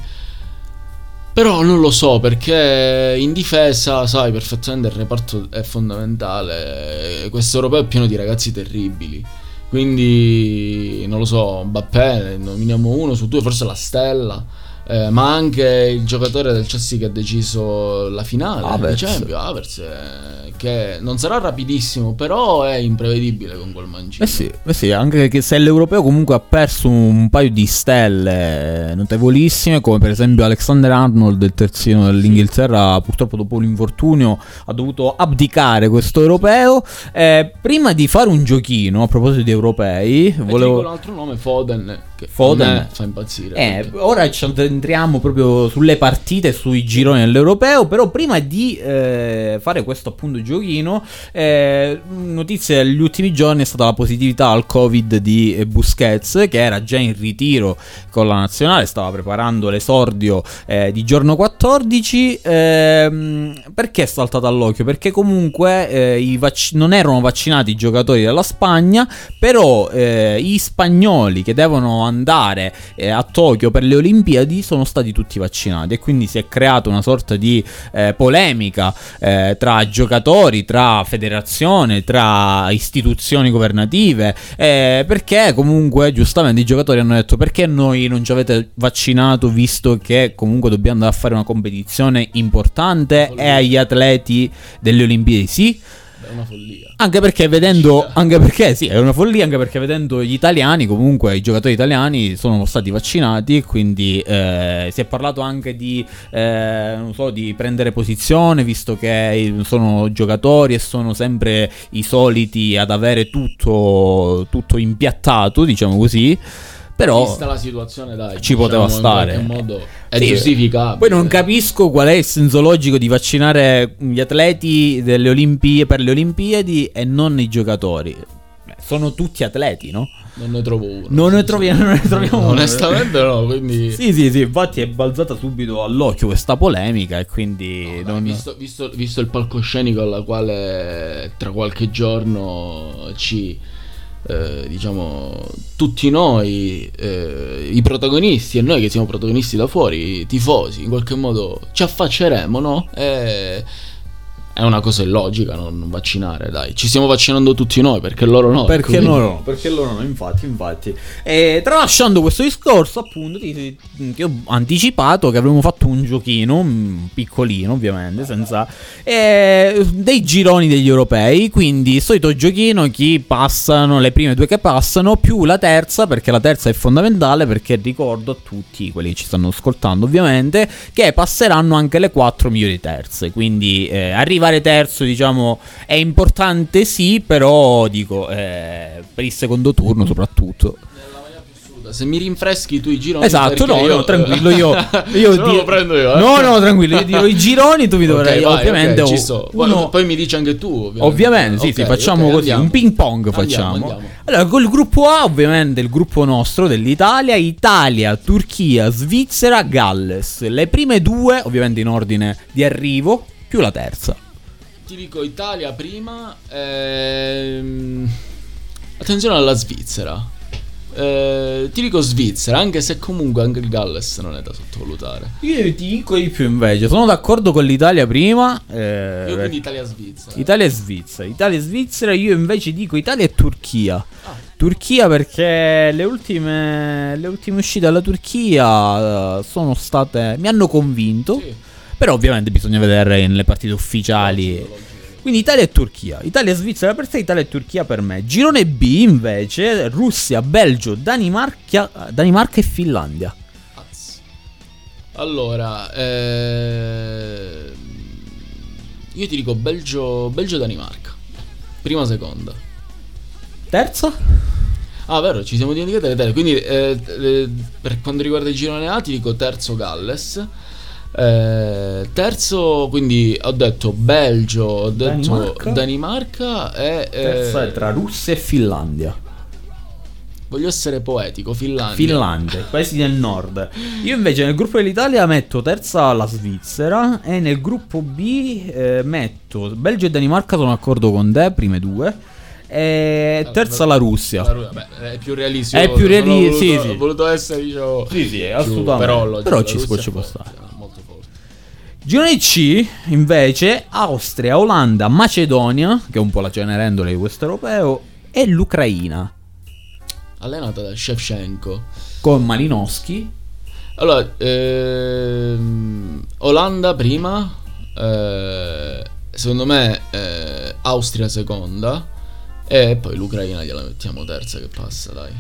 però non lo so perché in difesa, sai perfettamente il reparto è fondamentale. Questo europeo è pieno di ragazzi terribili. Quindi non lo so, Mbappé, nominiamo uno su due, forse la stella eh, ma anche il giocatore del Chelsea che ha deciso la finale Havertz. Champions, Havertz, eh, che non sarà rapidissimo, però è imprevedibile con quel mancino. Eh sì, eh sì, anche che se l'europeo comunque ha perso un paio di stelle notevolissime, come per esempio Alexander Arnold, il terzino dell'Inghilterra, purtroppo dopo l'infortunio ha dovuto abdicare questo europeo. Eh, prima di fare un giochino, a proposito di europei, volevo... un altro nome, Foden, Foden fa impazzire. Eh, ora ci entriamo proprio sulle partite, sui gironi dell'Europeo, però prima di eh, fare questo appunto giochino, eh, notizia degli ultimi giorni è stata la positività al Covid di eh, Busquets, che era già in ritiro con la nazionale, stava preparando l'esordio eh, di giorno 14. Ehm, perché è saltato all'occhio? Perché comunque eh, vac- non erano vaccinati i giocatori della Spagna, però eh, i spagnoli che devono andare a Tokyo per le Olimpiadi sono stati tutti vaccinati e quindi si è creata una sorta di eh, polemica eh, tra giocatori, tra federazione, tra istituzioni governative, eh, perché comunque giustamente i giocatori hanno detto perché noi non ci avete vaccinato visto che comunque dobbiamo andare a fare una competizione importante e agli atleti delle Olimpiadi? Sì è una follia. Anche perché vedendo, anche perché sì, è una follia, anche perché vedendo gli italiani, comunque i giocatori italiani sono stati vaccinati, quindi eh, si è parlato anche di, eh, non so, di prendere posizione, visto che sono giocatori e sono sempre i soliti ad avere tutto, tutto impiattato, diciamo così. Però Vista la situazione, dai, ci poteva diciamo, stare. In qualche modo è Sì. giustificabile. Poi non capisco qual è il senso logico di vaccinare gli atleti per le Olimpiadi e non i giocatori. Sono tutti atleti, no? Non ne trovo uno. Non ne troviamo, non ne troviamo uno. Onestamente no, quindi... Sì, sì, sì, infatti è balzata subito all'occhio questa polemica e quindi Dai, non... visto, visto- visto il palcoscenico alla quale tra qualche giorno ci eh, diciamo tutti noi eh, i protagonisti e noi che siamo protagonisti da fuori i tifosi in qualche modo ci affacceremo no? E- è una cosa illogica non vaccinare dai. Ci stiamo vaccinando tutti noi perché loro no Perché ecco, no, perché loro no, infatti, infatti. E tralasciando questo discorso, appunto, ti, ti- ho anticipato che avremmo fatto un giochino, piccolino ovviamente, senza... eh, dei gironi degli europei, quindi il solito giochino, chi passano, le prime due che passano, più la terza, perché la terza è fondamentale, perché ricordo a tutti, quelli che ci stanno ascoltando ovviamente, che passeranno anche le quattro migliori terze, quindi eh, arrivare terzo, diciamo, è importante sì, però dico, eh, per il secondo turno soprattutto. se mi rinfreschi tu i gironi Esatto, no, io- no, tranquillo, io... io di- lo prendo io eh. No, no, tranquillo, io dirò i gironi, tu mi dovrai vai, ovviamente... ok, ci o- sto. uno- Poi mi dici anche tu, ovviamente. Ovviamente, sì, sì, Ok, facciamo così, andiamo. un ping pong Andiamo, facciamo. andiamo. Allora, col gruppo A, ovviamente, il gruppo nostro dell'Italia, Italia, Turchia, Svizzera, Galles. Le prime due, ovviamente in ordine di arrivo, più la terza. Ti dico Italia prima. ehm, Attenzione alla Svizzera. Eh, ti dico Svizzera, anche se comunque anche il Galles non è da sottovalutare. Io ti dico di più invece, sono d'accordo con l'Italia prima. eh, Io quindi Italia-Svizzera. Italia e Svizzera. Italia e Svizzera, io invece dico Italia e Turchia. Turchia perché le ultime, le ultime uscite dalla Turchia eh, sono state... mi hanno convinto. Sì. Però ovviamente bisogna vedere nelle partite ufficiali. Quindi Italia e Turchia. Italia e Svizzera per te, Italia e Turchia per me. Girone B invece, Russia, Belgio, Danimarca, Danimarca e Finlandia. Allora, ehm, io ti dico Belgio, Belgio-Danimarca. Prima, seconda. Terza? Ah, vero, ci siamo dimenticati le terze. Quindi, eh, eh, per quanto riguarda il girone A, ti dico terzo Galles. Eh, terzo, quindi ho detto Belgio, ho detto Danimarca. Danimarca, e. eh, Terza è tra Russia e Finlandia. Voglio essere poetico, Finlandia. Finlandia, paesi del nord. Io invece nel gruppo dell'Italia metto terza la Svizzera e nel gruppo B eh, metto Belgio e Danimarca, sono d'accordo con te, prime due. E terza la Russia. La vabbè, è più realistico. È più non ho reali- voluto- sì, sì. Ho voluto essere, diciamo. Sì, sì, assolutamente. Però, Però ci, Russia ci può stare. Girone C, invece, Austria, Olanda, Macedonia, che è un po' la cenerendola di questo europeo, e l'Ucraina, Allenata da Shevchenko. con Malinowski. Allora, ehm, Olanda prima, eh, secondo me eh, Austria seconda e poi l'Ucraina gliela mettiamo terza che passa, dai.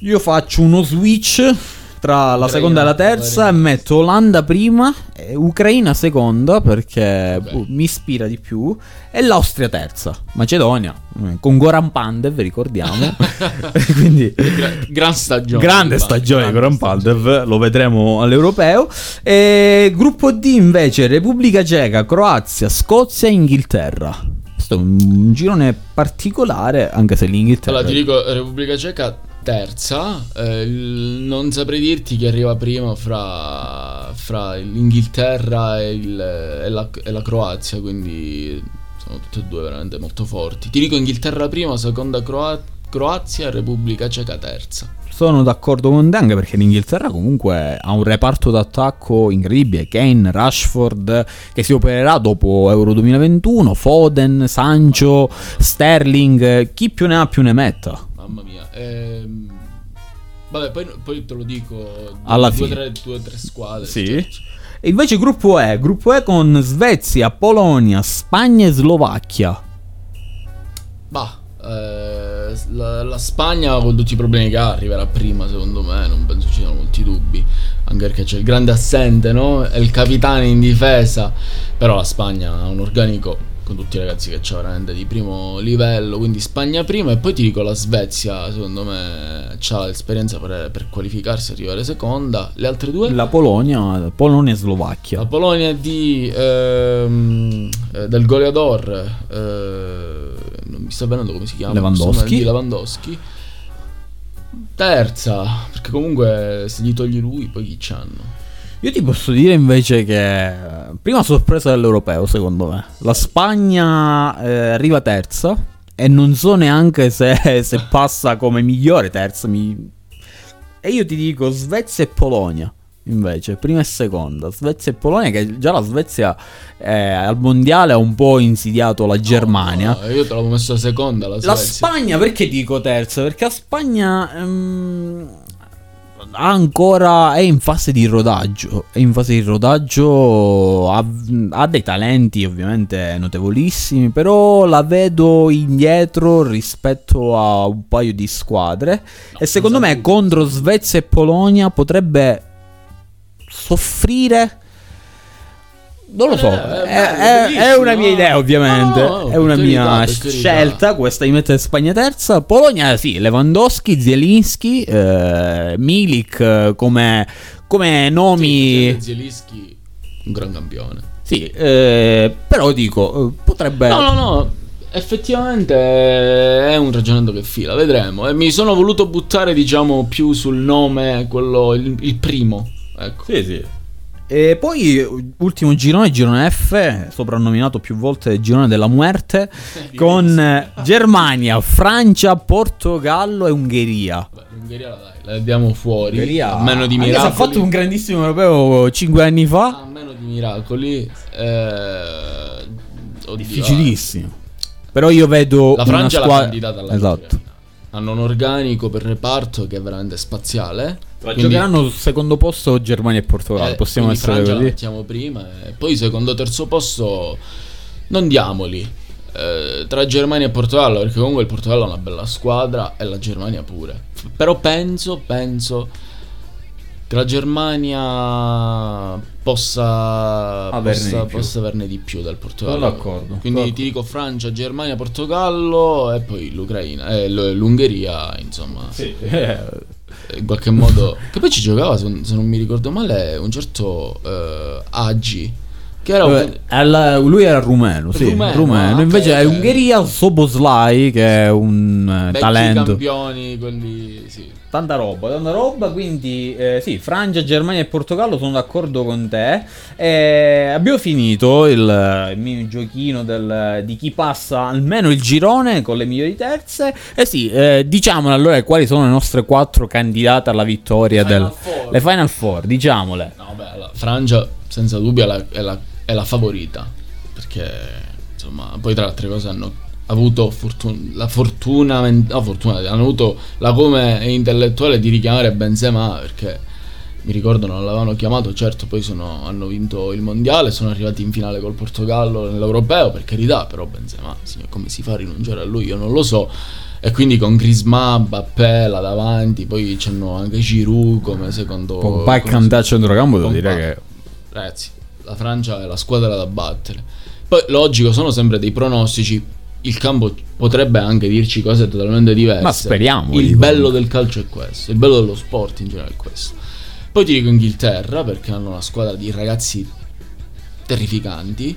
Io faccio uno switch tra la Ucraina, seconda e la terza e metto Olanda prima, Ucraina seconda perché boh, mi ispira di più e l'Austria terza, Macedonia eh, con Goran Pandev ricordiamo. Quindi Gra- gran stagione. grande stagione grande Goran stagione. Pandev, lo vedremo all'europeo. E gruppo D invece Repubblica Ceca, Croazia, Scozia e Inghilterra. Questo è un girone particolare anche se l'Inghilterra Allora, ti dico Repubblica Ceca terza, eh, non saprei dirti chi arriva prima fra, fra l'Inghilterra e, il- e la, e la Croazia, quindi sono tutte e due veramente molto forti. Ti dico Inghilterra prima, seconda Croa- Croazia, Repubblica Ceca terza. Sono d'accordo con te perché l'Inghilterra comunque ha un reparto d'attacco incredibile. Kane, Rashford che si opererà dopo Euro 2021, Foden, Sancho, Sterling, chi più ne ha più ne metta. Mamma mia. Ehm, vabbè, poi, poi te lo dico. Alla due, fine. Tre, due tre squadre. Sì. certo. E invece gruppo E, gruppo E con Svezia, Polonia, Spagna e Slovacchia. Bah, eh, la, la Spagna con tutti i problemi che ha arriverà prima secondo me, non penso ci siano molti dubbi, anche perché c'è il grande assente, no? È il capitano in difesa, però la Spagna ha un organico con tutti i ragazzi che c'è veramente di primo livello, quindi Spagna prima e poi ti dico la Svezia, secondo me ha l'esperienza per, per qualificarsi e arrivare seconda, le altre due? La Polonia, Polonia e Slovacchia. La Polonia di ehm, eh, del goleador eh, non mi sta venendo come si chiama, Lewandowski. Di Lewandowski. Terza, perché comunque se gli togli lui poi chi c'hanno? Io ti posso dire invece che prima sorpresa dell'europeo, secondo me. La Spagna eh, arriva terza e non so neanche se, se passa come migliore terza. Mi... E io ti dico Svezia e Polonia. Invece, prima e seconda, Svezia e Polonia, che già la Svezia eh, al mondiale ha un po' insidiato la Germania. No, no, io te l'avevo messo seconda. La, la Spagna, perché dico terza? Perché la Spagna ehm, ancora è in fase di rodaggio. È in fase di rodaggio. Ha, ha, dei talenti ovviamente notevolissimi. Però la vedo indietro rispetto a un paio di squadre. No, e secondo me contro Svezia e Polonia potrebbe soffrire. Non lo so, eh, è, è, è, una mia idea ovviamente, no, no, è una mia scelta questa di mettere Spagna terza. Polonia sì, Lewandowski, Zielinski, eh, Milik come, come nomi... Sì, Zielinski, un gran campione. Sì, eh, però dico, potrebbe... No, no, no, effettivamente è un ragionamento che fila, vedremo. E mi sono voluto buttare diciamo più sul nome, quello, il, il primo. Ecco. Sì, sì. E poi ultimo girone, girone F, soprannominato più volte girone della muerte, con Germania, Francia, Portogallo e Ungheria. Beh, l'Ungheria la dai, la diamo fuori. Ungheria, a meno di miracoli. ha fatto un grandissimo europeo 5 anni fa. A meno di miracoli. Eh, oddio, Difficilissimo. Però io vedo la Francia una squadra... candidata alla Esatto. Hanno un organico per reparto che è veramente spaziale ma quindi, giocheranno secondo posto Germania e Portogallo. Eh, Possiamo essere Francia così. mettiamo prima. E poi secondo terzo posto non diamoli. Eh, tra Germania e Portogallo, perché comunque il Portogallo è una bella squadra e la Germania pure. Però penso, penso che la Germania possa averne, possa, di possa averne di più dal Portogallo. Sono d'accordo. Quindi Sono ti dico Francia, Germania, Portogallo e poi l'Ucraina, eh, l'Ungheria, insomma. Sì. in qualche modo. Che poi ci giocava, se non mi ricordo male, un certo uh, Agi. Che era un... Alla, lui era rumeno, sì, rumeno. rumeno. Invece okay, è Ungheria, Soboslai, che è un uh, talento. campioni, quelli, sì. Tanta roba, tanta roba, quindi eh, sì, Francia, Germania e Portogallo sono d'accordo con te. Eh, abbiamo finito il, il mini giochino del, di chi passa almeno il girone con le migliori terze. E eh sì, eh, diciamole allora quali sono le nostre quattro candidate alla vittoria. Final del, Four. Le Final Four, diciamole. No, beh, la Francia senza dubbio è la, è la, è la favorita, perché insomma, poi tra le altre cose hanno avuto fortun- la fortuna, no, fortuna, hanno avuto la come intellettuale di richiamare Benzema perché mi ricordo non l'avevano chiamato, certo poi sono, hanno vinto il mondiale, sono arrivati in finale col Portogallo nell'europeo, per carità, però Benzema, sì, come si fa a rinunciare a lui, io non lo so. E quindi con Griezmann, Bappé là davanti, poi c'hanno anche Giroud come secondo... Pogba e Kanté a centrocampo devo dire che... Ragazzi, la Francia è la squadra da battere. Poi, logico, sono sempre dei pronostici il campo potrebbe anche dirci cose totalmente diverse. Ma speriamo. Il bello del calcio è questo, il bello dello sport in generale è questo. Poi ti dico Inghilterra perché hanno una squadra di ragazzi terrificanti,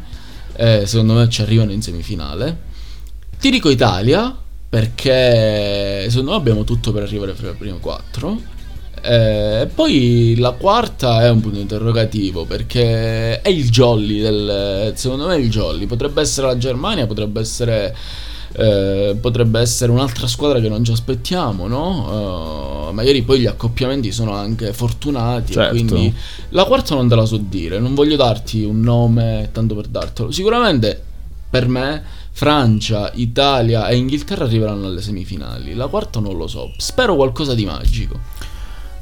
eh, secondo me ci arrivano in semifinale. Ti dico Italia perché secondo me abbiamo tutto per arrivare fra il primo 4 eh, poi la quarta è un punto interrogativo perché è il jolly del, secondo me è il jolly. Potrebbe essere la Germania potrebbe essere eh, potrebbe essere un'altra squadra che non ci aspettiamo no? Uh, magari poi gli accoppiamenti sono anche fortunati certo. quindi la quarta non te la so dire. Non voglio darti un nome tanto per dartelo. Sicuramente per me Francia, Italia e Inghilterra arriveranno alle semifinali. La quarta non lo so. Spero qualcosa di magico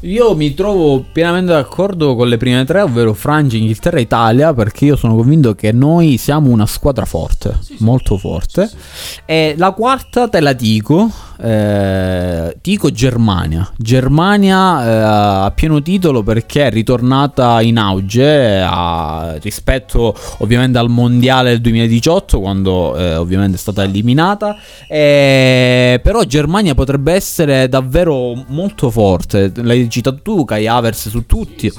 io mi trovo pienamente d'accordo con le prime tre, ovvero Francia, Inghilterra e Italia, perché io sono convinto che noi siamo una squadra forte, sì, molto forte. Sì, sì. E la quarta te la dico, eh, dico Germania. Germania eh, a pieno titolo perché è ritornata in auge a, rispetto ovviamente al mondiale del 2018 quando eh, ovviamente è stata eliminata. Eh, però Germania potrebbe essere davvero molto forte. L'hai citato tu, Kai Havers su tutti.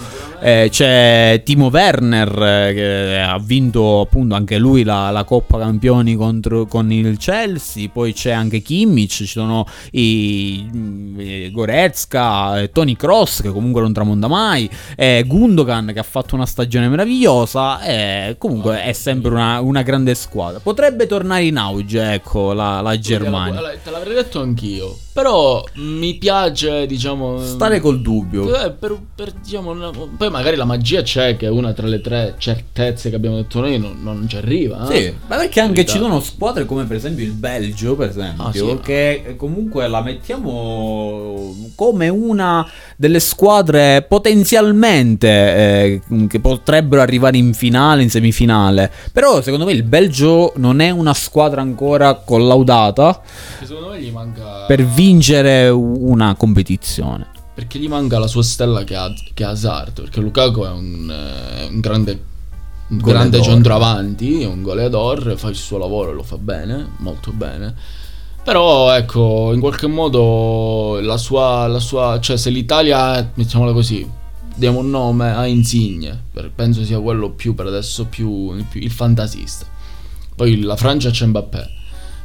Eh, c'è Timo Werner eh, che ha vinto appunto anche lui la, la Coppa Campioni contro, con il Chelsea. Poi c'è anche Kimmich, ci sono i, Goretzka, Tony Cross che comunque non tramonda mai, eh, Gundogan che ha fatto una stagione meravigliosa. Eh, comunque è sempre una, una, grande squadra. Potrebbe tornare in auge, ecco, la, la Germania. Te l'avrei detto anch'io. Però mi piace, diciamo. Stare col dubbio. Eh, per, per, diciamo, una, poi magari la magia c'è che una tra le tre certezze che abbiamo detto noi non, non ci arriva. Eh? Sì, ma perché anche ci sono squadre come per esempio il Belgio, per esempio, ah, sì, che comunque la mettiamo come una delle squadre potenzialmente eh, che potrebbero arrivare in finale, in semifinale. Però secondo me il Belgio non è una squadra ancora collaudata. Secondo me gli manca. Per vincere una competizione. Perché gli manca la sua stella che ha, che ha Hazard. Perché Lukaku è un, eh, un grande, un grande centroavanti, un goleador, fa il suo lavoro, lo fa bene, molto bene. Però ecco, in qualche modo la sua, la sua cioè se l'Italia, mettiamola così, diamo un nome a Insigne, penso sia quello più per adesso più, più il fantasista. Poi la Francia c'è Mbappé,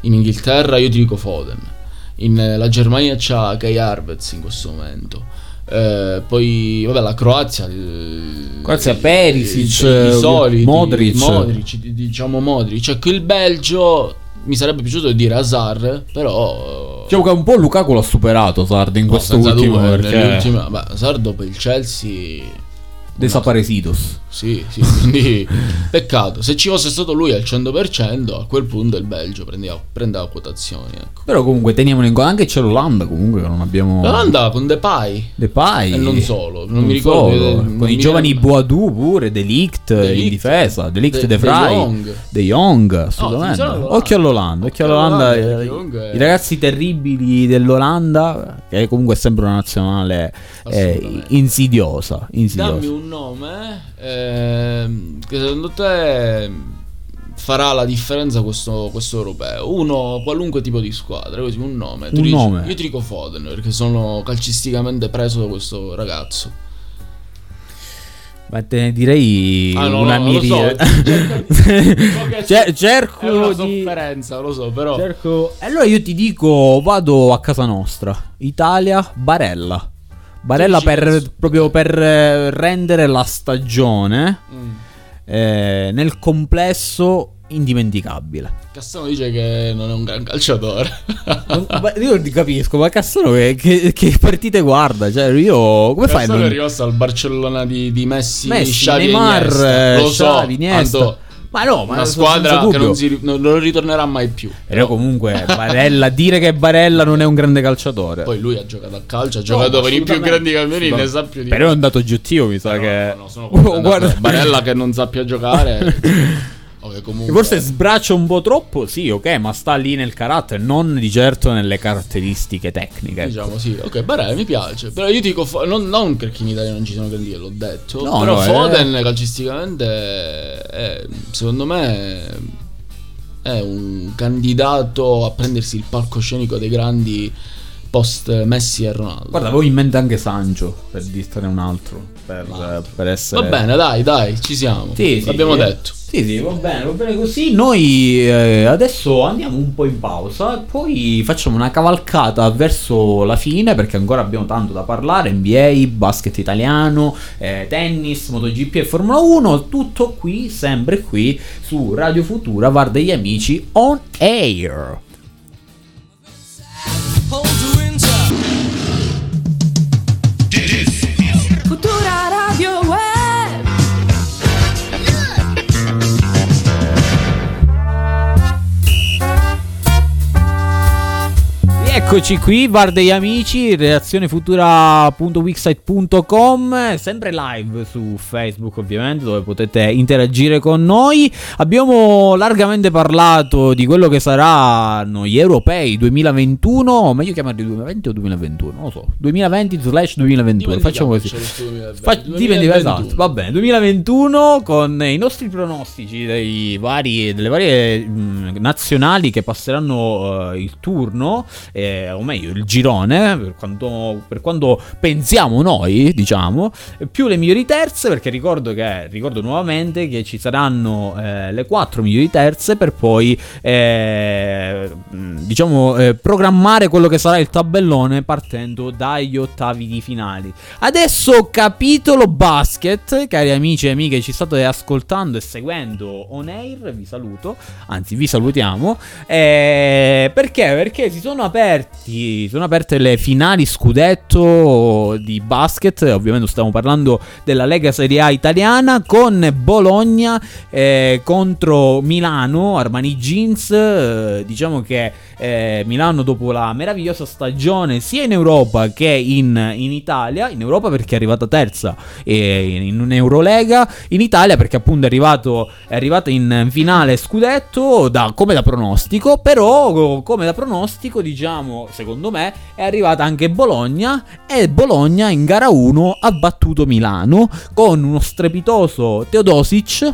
in Inghilterra io ti dico Foden in, eh, la Germania c'ha Kai Harvez in questo momento. Eh, poi vabbè la Croazia il, Croazia Perisic i, i soliti Modric. Modric diciamo Modric cioè qui il Belgio mi sarebbe piaciuto dire Azar però diciamo che un po' Lukaku l'ha superato Sard in no, questo ultimo due, perché... beh, Sard dopo il Chelsea desaparecidos. Sì, sì, quindi peccato. Se ci fosse stato lui al 100%, a quel punto il Belgio prendeva, prendeva quotazioni. Ecco. Però comunque teniamolo in conto, anche c'è l'Olanda comunque che non abbiamo... L'Olanda con Depay. Depay. E non solo, non, non mi ricordo. Solo. con non i giovani Boadu pure, Delict, Delict in difesa, Delict De, De Vrij, De Jong. De Jong, assolutamente. No, occhio all'Olanda, occhio all'Olanda. I, I ragazzi terribili dell'Olanda, che comunque è sempre una nazionale eh, insidiosa, insidiosa. Dammi un nome eh, che secondo te farà la differenza questo, questo, europeo? Uno, qualunque tipo di squadra, così un nome. Un dici, nome. Io ti dico Foden perché sono calcisticamente preso da questo ragazzo. Ma te ne direi ah, no, una no, miriade. So. Cer- cerco è una di... sofferenza, lo so, però. Cerco... Allora io ti dico, vado a casa nostra. Italia, Barella. Barella per, proprio per eh, rendere la stagione mm. eh, nel complesso indimenticabile. Cassano dice che non è un gran calciatore. io non capisco, ma Cassano che, che, che, partite guarda? Cioè, io come Cassano fai? Cassano è rimasto al Barcellona di, di Messi, Messi Xavi Neymar, Lo so, Xavi, Iniesta. Tanto ma no, ma una squadra che non, si, non, non, ritornerà mai più. Però comunque Barella, dire che Barella non è un grande calciatore. Poi lui ha giocato a calcio, ha giocato no, per i più grandi campioni, ne sa più di Però è andato GTO, mi sa no, che... No, no, sono oh, guarda. Barella che non sappia giocare... Okay, comunque... Forse sbraccia un po' troppo, sì, ok, ma sta lì nel carattere, non di certo nelle caratteristiche tecniche. Ecco. Diciamo sì, ok, Barella mi piace. Però io dico, non, non perché in Italia non ci sono grandi, l'ho detto. No, però no, Foden è... calcisticamente, è, secondo me, è un candidato a prendersi il palcoscenico dei grandi post Messi e Ronaldo. Guarda, avevo in mente anche Sancho, per dirtene un altro. Per, per essere... Va bene, dai, dai, ci siamo. Sì, sì, L'abbiamo sì. detto. Sì, sì, va bene, va bene così. Noi eh, adesso andiamo un po' in pausa e poi facciamo una cavalcata verso la fine perché ancora abbiamo tanto da parlare. NBA, basket italiano, eh, tennis, MotoGP e Formula 1. Tutto qui, sempre qui su Radio Futura, Var degli Amici on air. Eccoci qui, Bar degli Amici, redazione futura.wixsite.com, sempre live su Facebook ovviamente dove potete interagire con noi. Abbiamo largamente parlato di quello che saranno gli europei 2021, o meglio chiamarli 2020 o 2021, non lo so, 2020 slash 2021, facciamo così. Fa- dipende, esatto, va bene, 2021 con i nostri pronostici dei vari, delle varie mh, nazionali che passeranno uh, il turno eh, o meglio il girone, per quanto, per quanto, pensiamo noi, diciamo, più le migliori terze, perché ricordo, che, ricordo nuovamente che ci saranno eh, le quattro migliori terze per poi, eh, diciamo, eh, programmare quello che sarà il tabellone partendo dagli ottavi di finali. Adesso capitolo basket, cari amici e amiche, ci state ascoltando e seguendo on air, vi saluto, anzi vi salutiamo, eh, perché? Perché si sono aperti aperti, sono aperte le finali scudetto di basket, ovviamente stiamo parlando della Lega Serie A italiana con Bologna eh, contro Milano, Armani Jeans, eh, diciamo che eh, Milano dopo la meravigliosa stagione sia in Europa che in, in Italia, in Europa perché è arrivata terza in un'Eurolega, in Italia perché appunto è arrivato, è arrivata in finale scudetto da, come da pronostico, però come da pronostico diciamo secondo me è arrivata anche Bologna e Bologna in gara 1 ha battuto Milano con uno strepitoso Teodosic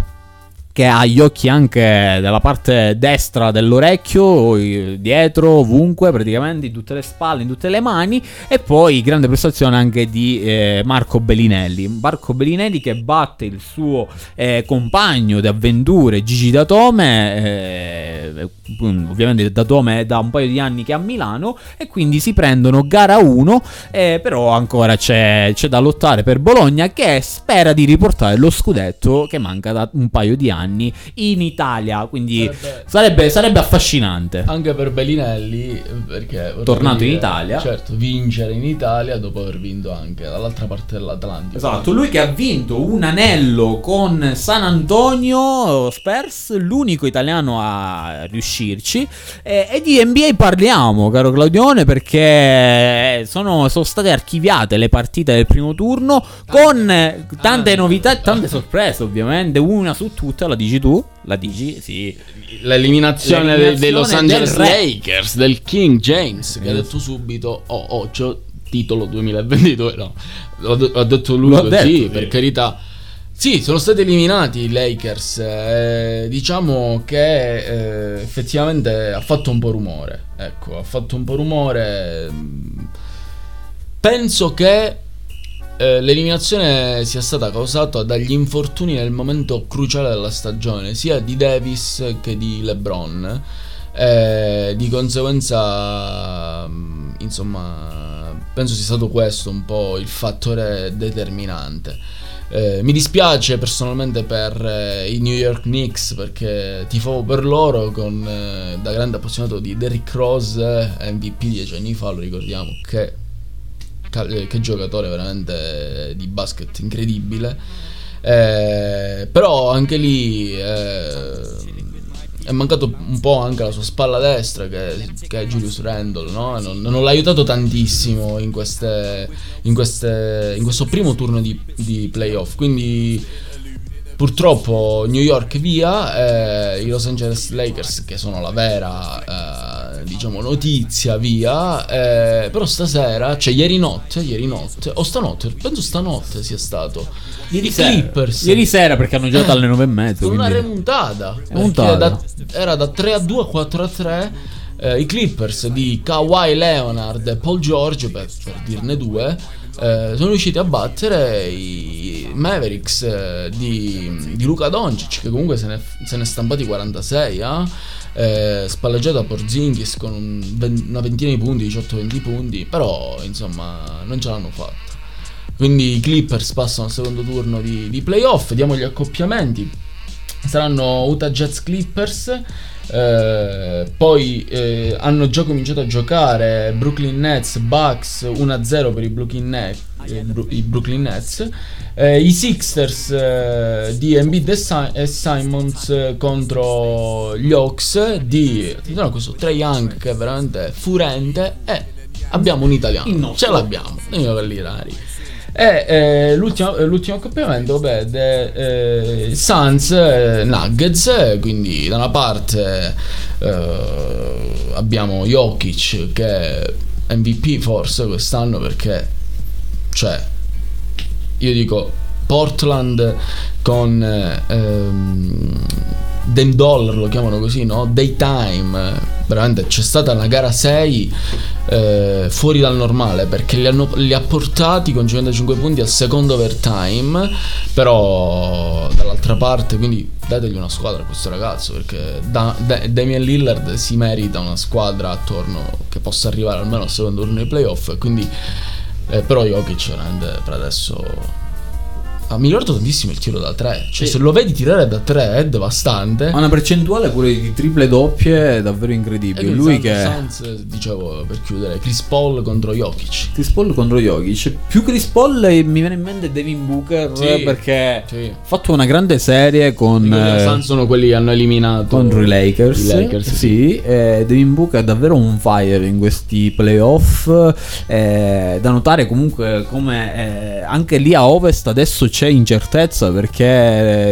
che ha gli occhi anche dalla parte destra dell'orecchio, dietro, ovunque, praticamente in tutte le spalle, in tutte le mani, e poi grande prestazione anche di eh, Marco Bellinelli. Marco Bellinelli che batte il suo eh, compagno di avventure Gigi Datome, eh, ovviamente Datome è da un paio di anni che è a Milano, e quindi si prendono gara 1, eh, però ancora c'è, c'è da lottare per Bologna che spera di riportare lo scudetto che manca da un paio di anni anni in Italia. Quindi sarebbe, sarebbe, sarebbe affascinante. Anche per Bellinelli, perché tornato dire, in Italia. Certo, vincere in Italia dopo aver vinto anche dall'altra parte dell'Atlantico. Esatto, lui che ha vinto un anello con San Antonio Spurs, l'unico italiano a riuscirci. E, e di NBA parliamo, caro Claudione, perché sono, sono state archiviate le partite del primo turno con tante novità e tante sorprese, ovviamente, una su tutte la dici tu? La dici? Sì. L'eliminazione, L'eliminazione dei Los Angeles del Lakers, del King James, che ha detto subito, oh, oh, c'ho titolo 2022, no. L'ha detto lui L'ho così, detto, per sì. carità. Sì, sono stati eliminati i Lakers. Eh, diciamo che eh, effettivamente ha fatto un po' rumore. Ecco, ha fatto un po' rumore. Penso che eh, l'eliminazione sia stata causata dagli infortuni nel momento cruciale della stagione, sia di Davis che di LeBron. Eh, di conseguenza, mm, insomma, penso sia stato questo un po' il fattore determinante. Eh, mi dispiace personalmente per eh, i New York Knicks perché tifavo per loro con, eh, da grande appassionato di Derrick Rose, MVP dieci anni fa, lo ricordiamo, che eh, che giocatore veramente di basket incredibile. Eh, però anche lì eh, è mancato un po' anche la sua spalla destra che, che è Julius Randle, no? non, non, l'ha aiutato tantissimo in, queste, in, queste, in questo primo turno di, di playoff. Quindi purtroppo New York via, eh, i Los Angeles Lakers che sono la vera... Eh, diciamo, notizia via. Eh, però stasera, cioè ieri notte, ieri notte, o stanotte, penso stanotte sia stato. Ieri I sera, Clippers. Ieri sera perché hanno giocato alle 9 e mezza. Con una remontata. Da, era da 3 a 2 a 4 a 3. Eh, I Clippers di Kawhi Leonard e Paul George, per, per dirne due, eh, sono riusciti a battere i Mavericks eh, di, di, Luca Doncic, che comunque se ne, se ne stampati 46. Eh? eh, spalleggiato a Porzingis con un, una ventina di punti, 18-20 punti, però insomma non ce l'hanno fatta. Quindi i Clippers passano al secondo turno di, di playoff, diamo gli accoppiamenti. Saranno Utah Jazz Clippers. Eh, poi eh, hanno già cominciato a giocare Brooklyn Nets, Bucks 1-0 per i Brooklyn Nets. eh, Bru- I Brooklyn Nets Eh, i Sixers eh, di Embiid e, Si- e Simons contro gli Hawks di no, questo Trey Young che è veramente furente e abbiamo un italiano ce l'abbiamo Danilo Gallinari e eh, l'ultimo, l'ultimo accoppiamento, vabbè, de, eh, Suns eh, Nuggets, eh, quindi da una parte eh, abbiamo Jokic che è MVP forse quest'anno perché, cioè, io dico Portland con eh, ehm, Dame Dollar lo chiamano così, no? Daytime, veramente c'è stata una gara 6 eh, fuori dal normale perché li, hanno- li ha portati con 55 punti al secondo overtime, però dall'altra parte, quindi dategli una squadra a questo ragazzo perché da- Da- Damian Lillard si merita una squadra attorno che possa arrivare almeno al secondo turno dei playoff, quindi eh, però Jokic per adesso Ah, mi ricordo tantissimo il tiro da 3. Cioè, se lo vedi tirare da 3 è devastante. Ha una percentuale pure di triple doppie davvero E incredibile. quindi Lui Suns- che Suns, dicevo per chiudere, Chris Paul contro Jokic. Chris Paul contro Jokic. Più Chris Paul eh, mi viene in mente Devin Booker Sì, eh, perché sì. ha fatto una grande serie con eh, Suns sono quelli che hanno eliminato contro i Lakers. I Lakers, sì. sì. eh, Devin Booker è davvero un fire in questi playoff. eh, da notare comunque come eh, anche lì a Ovest adesso c'è incertezza perché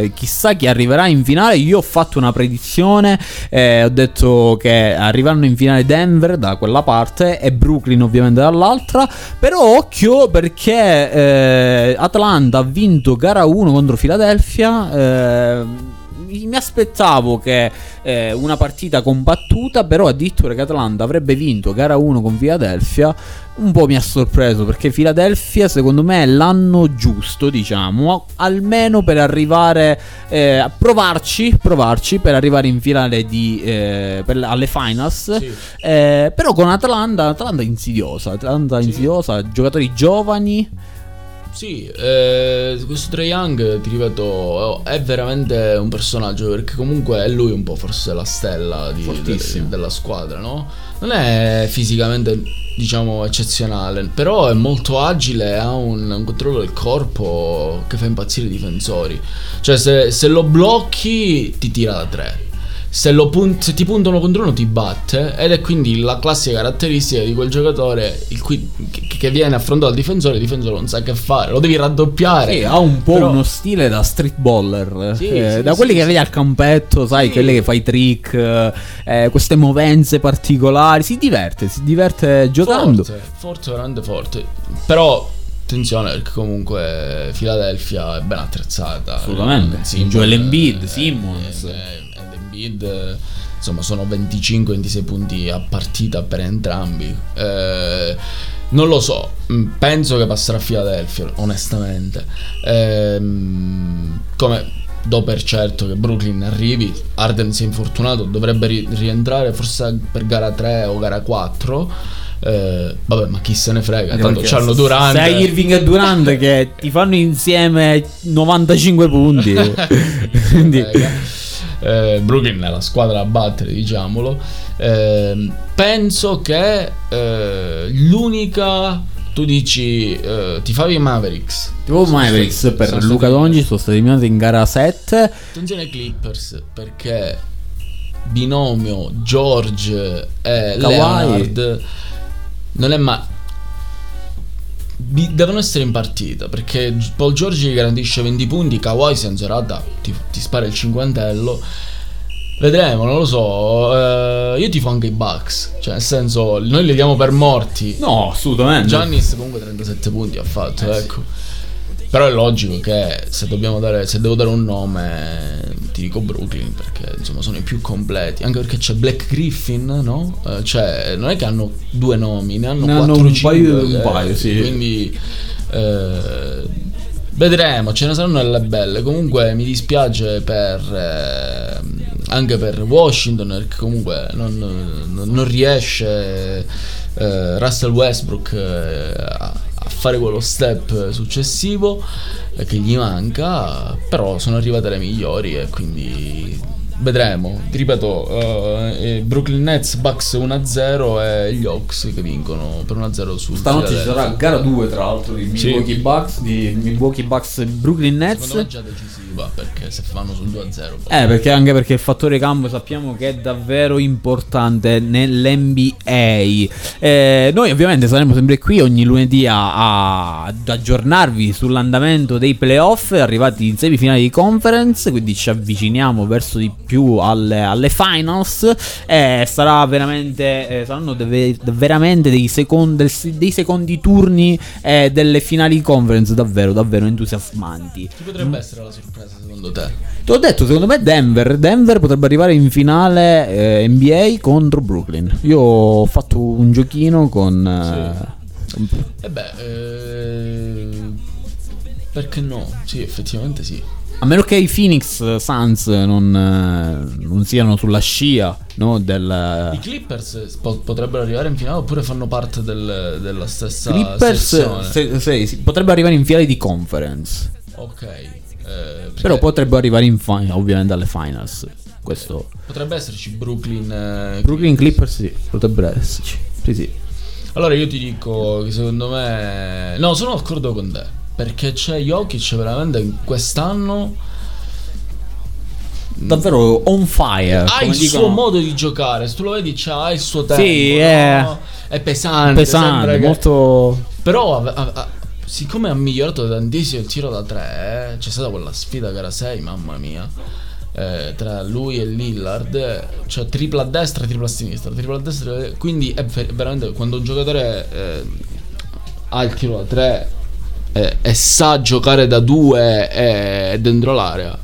eh, chissà chi arriverà in finale. Io ho fatto una predizione, eh, ho detto che arriveranno in finale Denver da quella parte e Brooklyn ovviamente dall'altra. Però occhio perché eh, Atlanta ha vinto gara 1 contro Philadelphia. eh, mi aspettavo che eh, una partita combattuta, però addirittura che Atlanta avrebbe vinto gara 1 con Philadelphia, un po' mi ha sorpreso perché Philadelphia secondo me è l'anno giusto, diciamo, almeno per arrivare eh, a provarci, provarci per arrivare in finale di, eh, per- alle finals. Sì. Eh, però con Atlanta, Atlanta insidiosa, Atlanta Sì. insidiosa, giocatori giovani. Sì, eh, questo Trae Young, ti ripeto, è veramente un personaggio perché comunque è lui un po' forse la stella di- de- della squadra, no? Non è fisicamente, diciamo, eccezionale, però è molto agile, ha un, un controllo del corpo che fa impazzire i difensori. Cioè, se, se lo blocchi, ti tira da tre. Se, lo pun- se ti puntano contro uno ti batte ed è quindi la classica caratteristica di quel giocatore il cui- che, viene affrontato dal difensore il difensore non sa che fare lo devi raddoppiare Sì, ha un po' Però- uno stile da street baller. Sì, eh, sì, da quelli che vedi al campetto, sai, quelli che fai trick, eh, eh, queste movenze particolari. Si diverte, si diverte giocando. forte, forte veramente forte però attenzione perché comunque Philadelphia è ben attrezzata Assolutamente. Simmons, Joel Embiid, eh, Simmons. eh, eh, eh, insomma sono 25-26 punti a partita per entrambi. Eh, non lo so mm, penso che passerà a Philadelphia onestamente. Ehm, come do per certo che Brooklyn arrivi Arden si è infortunato dovrebbe ri- rientrare forse per gara 3 o gara 4 Eh, vabbè ma chi se ne frega tanto Perché c'hanno Durant. Se hai Irving e Durant che ti fanno insieme 95 punti. Quindi, Eh, Brooklyn è la squadra a battere, diciamolo. Ehm, penso che eh, l'unica. Tu dici, eh, ti favi i Mavericks. tipo Sono Mavericks stati- per Luca Dongi sono stati eliminati in gara 7. Attenzione ai Clippers perché binomio George e Kawhi. Leonard non è mai devono essere in partita perché Paul George gli garantisce 20 punti Kawhi se in serata ti, ti spara il cinquantello vedremo non lo so eh, io tifo anche i Bucks cioè nel senso noi li diamo per morti No, assolutamente. Giannis comunque 37 punti ha fatto, Eh, ecco. Però è logico che se dobbiamo dare, se devo dare un nome, ti dico Brooklyn, perché insomma sono i più completi. Anche perché c'è Black Griffin, no? Eh, cioè, non è che hanno due nomi, ne hanno Ne hanno 4 un 5, paio- un paio, sì. Quindi eh, vedremo, ce ne saranno delle belle. Comunque mi dispiace per eh, anche per Washington, perché comunque non, non- non riesce eh, Russell Westbrook eh, a fare quello step successivo eh, che gli manca, però sono arrivate le migliori e quindi vedremo. Ti ripeto, uh, Brooklyn Nets, Bucks 1-0 e gli Hawks che vincono per 1-0 su Stanotte ci sarà gara 2 tra l'altro di Sì. Milwaukee Bucks, di Milwaukee Bucks Brooklyn Nets. Secondo me è già decisiva perché se fanno sul 2-0 poi- Eh, perché anche perché il fattore campo sappiamo che è davvero importante nell'NBA. Eh, noi ovviamente saremo sempre qui ogni lunedì a- a- ad aggiornarvi sull'andamento dei playoff arrivati in semifinali di conference, quindi ci avviciniamo verso di più alle, alle finals. Eh, sarà veramente, eh, saranno deve- veramente dei, secon- del- dei secondi turni eh, delle finali conference davvero, davvero entusiasmanti. Chi potrebbe essere la sorpresa secondo te? Ti ho detto, secondo me Denver. Denver potrebbe arrivare in finale eh, NBA contro Brooklyn. Io ho fatto un giochino con. eh, E beh, eh, perché no? Sì, effettivamente sì. A meno che i Phoenix Suns non, eh, non siano sulla scia no, del. I Clippers po- potrebbero arrivare in finale oppure fanno parte del- della stessa Clippers se- se- potrebbero arrivare in finale di conference. Ok. eh, Però potrebbero arrivare in fi- ovviamente alle finals. Questo. potrebbe esserci Brooklyn. eh, Brooklyn Clippers sì, potrebbero esserci. Sì, sì. Allora io ti dico che secondo me... No, sono d'accordo con te. Perché c'è Jokic veramente quest'anno... Davvero on fire. ha il dicono. suo modo di giocare. Se tu lo vedi, c'ha il suo tempo. Sì, no? è- È pesante. pesante, che- molto. Però, ha- ha- ha- siccome ha migliorato tantissimo il tiro da tre, eh, c'è stata quella sfida gara 6, mamma mia. eh, tra lui e Lillard, cioè tripla a destra tripla a sinistra, tripla a destra, quindi è ver- veramente quando un giocatore eh, ha il tiro da tre e sa giocare da due e dentro l'area,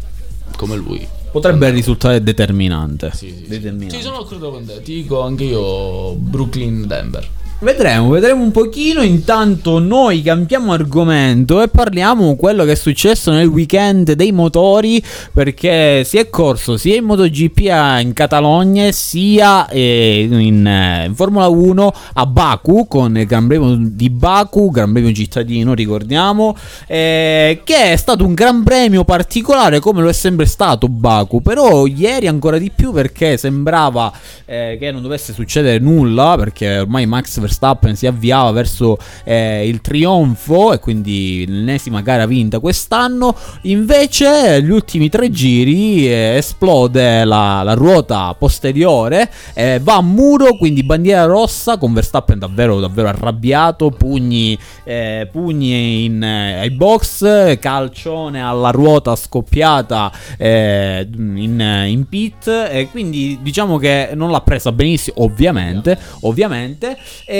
come lui. Potrebbe risultare determinante. Sì, sì, sì. Determinante. Sì, sono d'accordo con te. Ti dico anche io Brooklyn-Denver. Vedremo, vedremo un pochino. Intanto noi cambiamo argomento e parliamo quello che è successo nel weekend dei motori. Perché si è corso sia in MotoGP in Catalogna sia eh, in, eh, in Formula 1 a Baku con il Gran Premio di Baku, Gran Premio cittadino, ricordiamo. eh, che è stato un Gran Premio particolare come lo è sempre stato Baku. Però ieri ancora di più perché sembrava che non dovesse succedere nulla perché ormai Max Verstappen si avviava verso eh, il trionfo e quindi l'ennesima gara vinta quest'anno. Invece, gli ultimi tre giri eh, esplode la, la ruota posteriore, eh, va a muro, quindi bandiera rossa con Verstappen davvero, davvero arrabbiato, pugni, eh, pugni in, eh, ai box, calcione alla ruota scoppiata eh, in, in pit quindi diciamo che non l'ha presa benissimo, ovviamente, ovviamente. E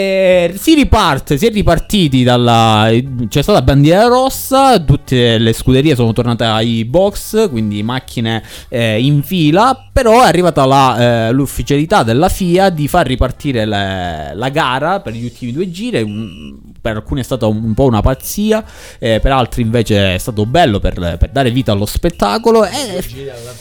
si riparte, si è ripartiti dalla... c'è stata bandiera rossa, tutte le scuderie sono tornate ai box, quindi macchine eh, in fila, però è arrivata la, eh, l'ufficialità della FIA di far ripartire le- la gara per gli ultimi due giri. un- per alcuni è stata un, un po' una pazzia, eh, per altri invece è stato bello per, per dare vita allo spettacolo. E alla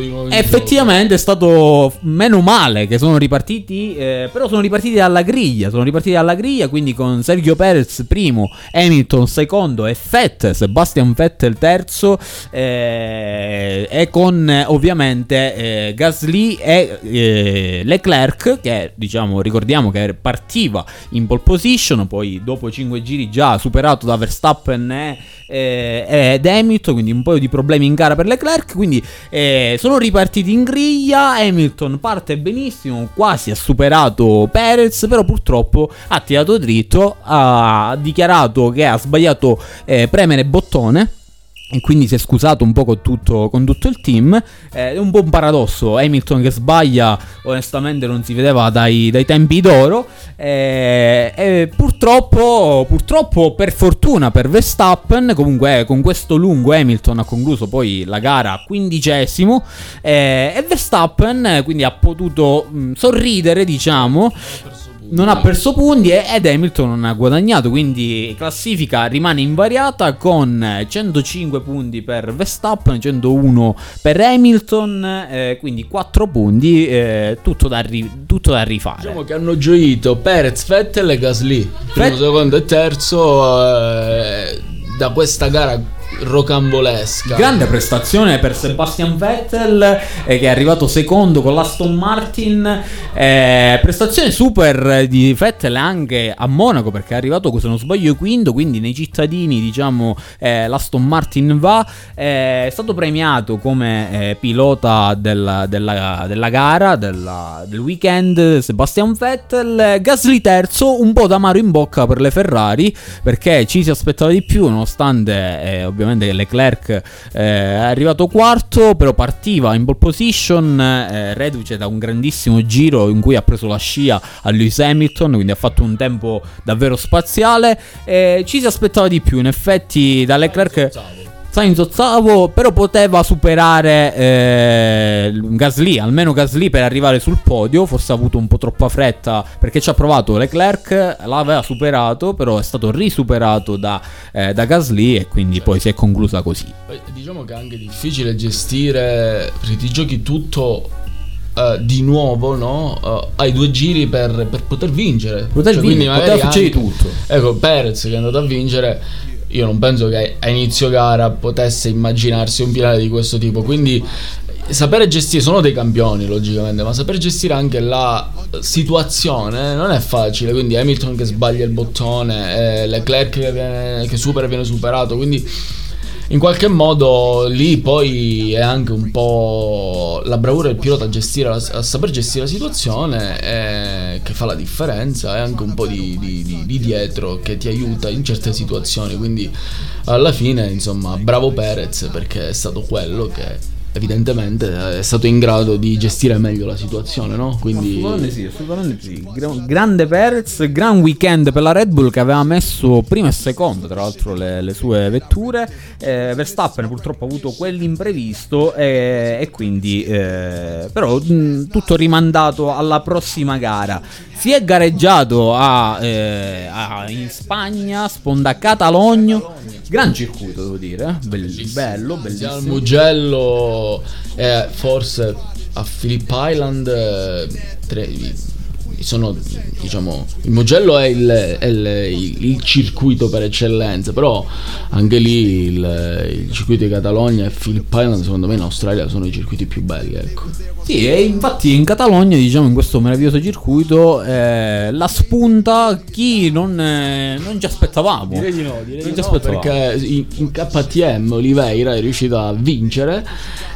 in Effettivamente è stato meno male che sono ripartiti, eh, però sono ripartiti dalla griglia, sono ripartiti dalla griglia, quindi con Sergio Perez primo, Hamilton secondo e Vettel, Sebastian Vettel terzo eh, e con eh, ovviamente eh, Gasly e eh, Leclerc che diciamo ricordiamo che partiva in pole position, poi dopo 5 giri già superato da Verstappen e eh, ed Hamilton, quindi un po' di problemi in gara per Leclerc, quindi eh, sono ripartiti in griglia, Hamilton parte benissimo, quasi ha superato Perez, però purtroppo ha tirato dritto, ha dichiarato che ha sbagliato eh, premere bottone. E quindi si è scusato un po' con tutto, con tutto il team. Eh, è un po' un paradosso. Hamilton che sbaglia, onestamente, non si vedeva dai, dai tempi d'oro. Eh, e purtroppo, purtroppo, per fortuna per Verstappen, comunque, con questo lungo Hamilton ha concluso poi la gara quindicesimo. Eh, e Verstappen quindi ha potuto mh, sorridere, diciamo. Non ha perso punti ed Hamilton non ha guadagnato, quindi classifica rimane invariata con 105 punti per Verstappen, 101 per Hamilton, eh, quindi 4 punti, eh, tutto, da ri- tutto da rifare. Diciamo che hanno gioito Perez, Vettel e Gasly. Primo, Fet- secondo e terzo eh, da questa gara rocambolesca. Grande prestazione per Sebastian Vettel eh, che è arrivato secondo con l'Aston Martin. Eh, prestazione super di Vettel anche a Monaco perché è arrivato, se non sbaglio, quinto. Quindi nei cittadini, diciamo, eh, l'Aston Martin va. Eh, è stato premiato come eh, pilota della, della- della gara, della- del weekend. Sebastian Vettel. Gasly terzo, un po' d'amaro in bocca per le Ferrari perché ci si aspettava di più, nonostante eh, ovviamente Leclerc eh, è arrivato quarto, però partiva in pole position, eh, reduce da un grandissimo giro in cui ha preso la scia a Lewis Hamilton, quindi ha fatto un tempo davvero spaziale. Eh, ci si aspettava di più, in effetti da Leclerc... Sainz ottavo, però poteva superare eh, Gasly, almeno Gasly per arrivare sul podio, forse ha avuto un po' troppa fretta perché ci ha provato Leclerc, l'aveva superato, però è stato risuperato da, eh, da Gasly e quindi poi si è conclusa così. Poi Diciamo che è anche difficile gestire perché ti giochi tutto eh, di nuovo, no? Eh, hai due giri per, per poter vincere. Poter Cioè, vincere, poteva succedere tutto. Ecco, Perez che è andato a vincere. Io non penso che a inizio gara potesse immaginarsi un finale di questo tipo. Quindi sapere gestire, sono dei campioni logicamente, ma saper gestire anche la situazione non è facile. Quindi Hamilton che sbaglia il bottone, eh, Leclerc che, viene- che supera e viene superato. Quindi in qualche modo lì poi è anche un po' la bravura del pilota a, la- a saper gestire la situazione eh, che fa la differenza e anche un po' di, di- di- di dietro che ti aiuta in certe situazioni. Quindi alla fine insomma bravo Perez perché è stato quello che evidentemente è stato in grado di gestire meglio la situazione no? quindi Assolutamente sì, assolutamente sì. Gra- grande Perez, gran weekend per la Red Bull che aveva messo primo e secondo, tra l'altro, le, le sue vetture. Eh, Verstappen purtroppo ha avuto quell'imprevisto eh, e quindi eh, però mh, tutto rimandato alla prossima gara. Si è gareggiato a, eh, a- in Spagna, sponda Catalogno. Gran circuito, devo dire. eh. Bell- bello, Sia al bellissimo. Mugello e forse a Phillip Island eh, tre- sono diciamo il Mugello è, il, è il- il- il circuito per eccellenza però anche lì il, il circuito di Catalogna e Phillip Island secondo me in Australia sono i circuiti più belli ecco Sì, e infatti in Catalogna, diciamo, in questo meraviglioso circuito, eh, la spunta chi non, eh, non ci aspettavamo. Direi di no, direi Non di no, aspettavamo. perché in, in KTM Oliveira è riuscito a vincere,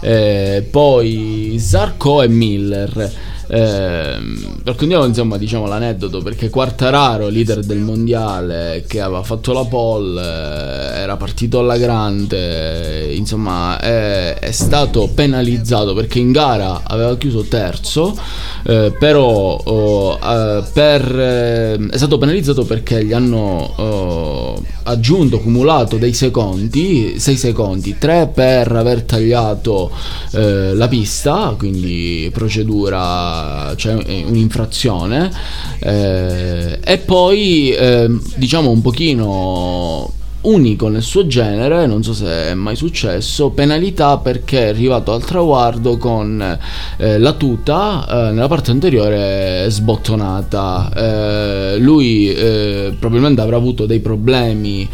eh, poi Zarco e Miller. Ehm, raccontiamo insomma diciamo l'aneddoto perché Quartararo, leader del mondiale che aveva fatto la pole, eh, era partito alla grande, eh, insomma è, è stato penalizzato perché in gara aveva chiuso terzo, eh, però oh, eh, per, eh, è stato penalizzato perché gli hanno oh, aggiunto, cumulato dei secondi, 6 secondi, 3 per aver tagliato eh, la pista, quindi procedura, cioè eh, un'infrazione, eh, e poi ehm, diciamo un pochino unico nel suo genere, non so se è mai successo, penalità perché è arrivato al traguardo con eh, la tuta eh, nella parte anteriore sbottonata. Eh, lui eh, probabilmente avrà avuto dei problemi.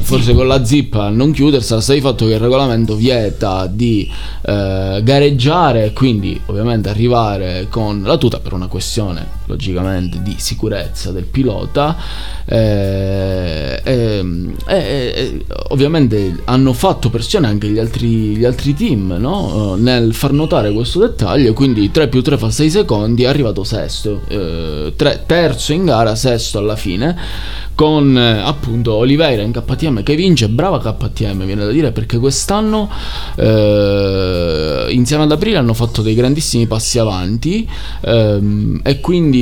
Forse con la zip a non chiudersela, sta di fatto che il regolamento vieta di eh, gareggiare, quindi ovviamente arrivare con la tuta per una questione logicamente di sicurezza del pilota. eh, ehm, e- e- e ovviamente hanno fatto pressione anche gli altri, gli altri team no? Eh, nel far notare questo dettaglio. Quindi 3 più 3 fa 6 secondi, è arrivato sesto, eh, tre- terzo in gara, sesto alla fine con eh, appunto Oliveira in KTM che vince, brava KTM viene da dire perché quest'anno eh, insieme ad Aprile hanno fatto dei grandissimi passi avanti ehm, e quindi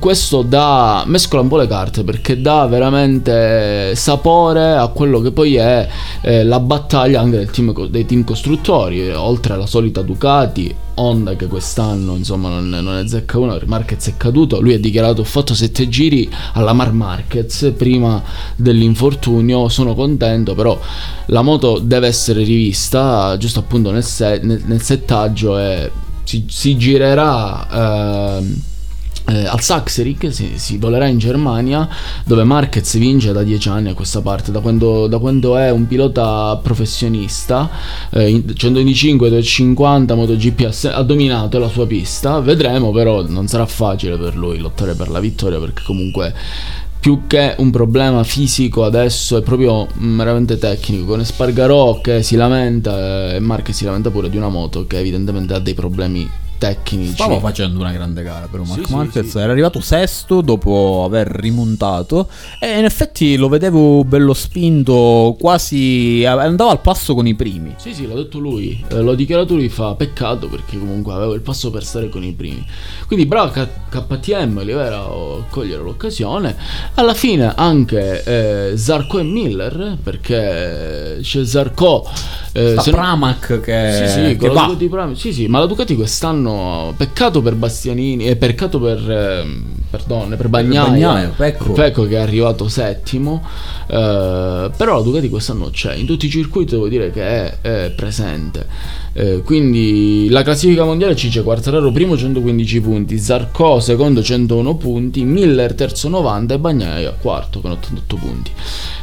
questo dà mescola un po' le carte perché dà veramente sapore a quello che poi è eh, la battaglia anche team, dei team costruttori, oltre alla solita Ducati, Honda che quest'anno insomma non, non è zecca uno, Marquez è caduto, lui ha dichiarato ho fatto sette giri alla Mar Marquez prima dell'infortunio, sono contento però la moto deve essere rivista giusto appunto nel, se- nel, nel settaggio e si, si girerà... Eh, eh, al Sachserig si, si, volerà in Germania dove Marquez vince da dieci anni a questa parte da quando, da quando è un pilota professionista eh, 125 250 MotoGP ha dominato la sua pista. Vedremo però non sarà facile per lui lottare per la vittoria perché comunque più che un problema fisico adesso è proprio meramente tecnico. Con Espargarò che si lamenta e Marquez si lamenta pure di una moto che evidentemente ha dei problemi tecnici. Stava facendo una grande gara però Mark sì, Marquez sì, sì. era arrivato sesto dopo aver rimontato e in effetti lo vedevo bello spinto, quasi andava al passo con i primi. Sì, sì, l'ha detto lui, eh, l'ho dichiarato lui, fa peccato perché comunque avevo il passo per stare con i primi. Quindi bravo K- KTM, Olivera a cogliere l'occasione. Alla fine anche eh, Zarco e Miller perché c'è Zarco eh, Sta Pramac non... che, sì, sì, che va. Ducati, sì, sì, ma la Ducati quest'anno quest'anno peccato per Bastianini e eh, peccato per eh, perdone, per Bagnaia, Bagnaia Pecco. Pecco. che è arrivato settimo eh, però la Ducati quest'anno c'è in tutti i circuiti devo dire che è, è presente eh, quindi la classifica mondiale ci c'è Quartararo primo 115 punti Zarco secondo 101 punti Miller terzo 90 e Bagnaia quarto con 88 punti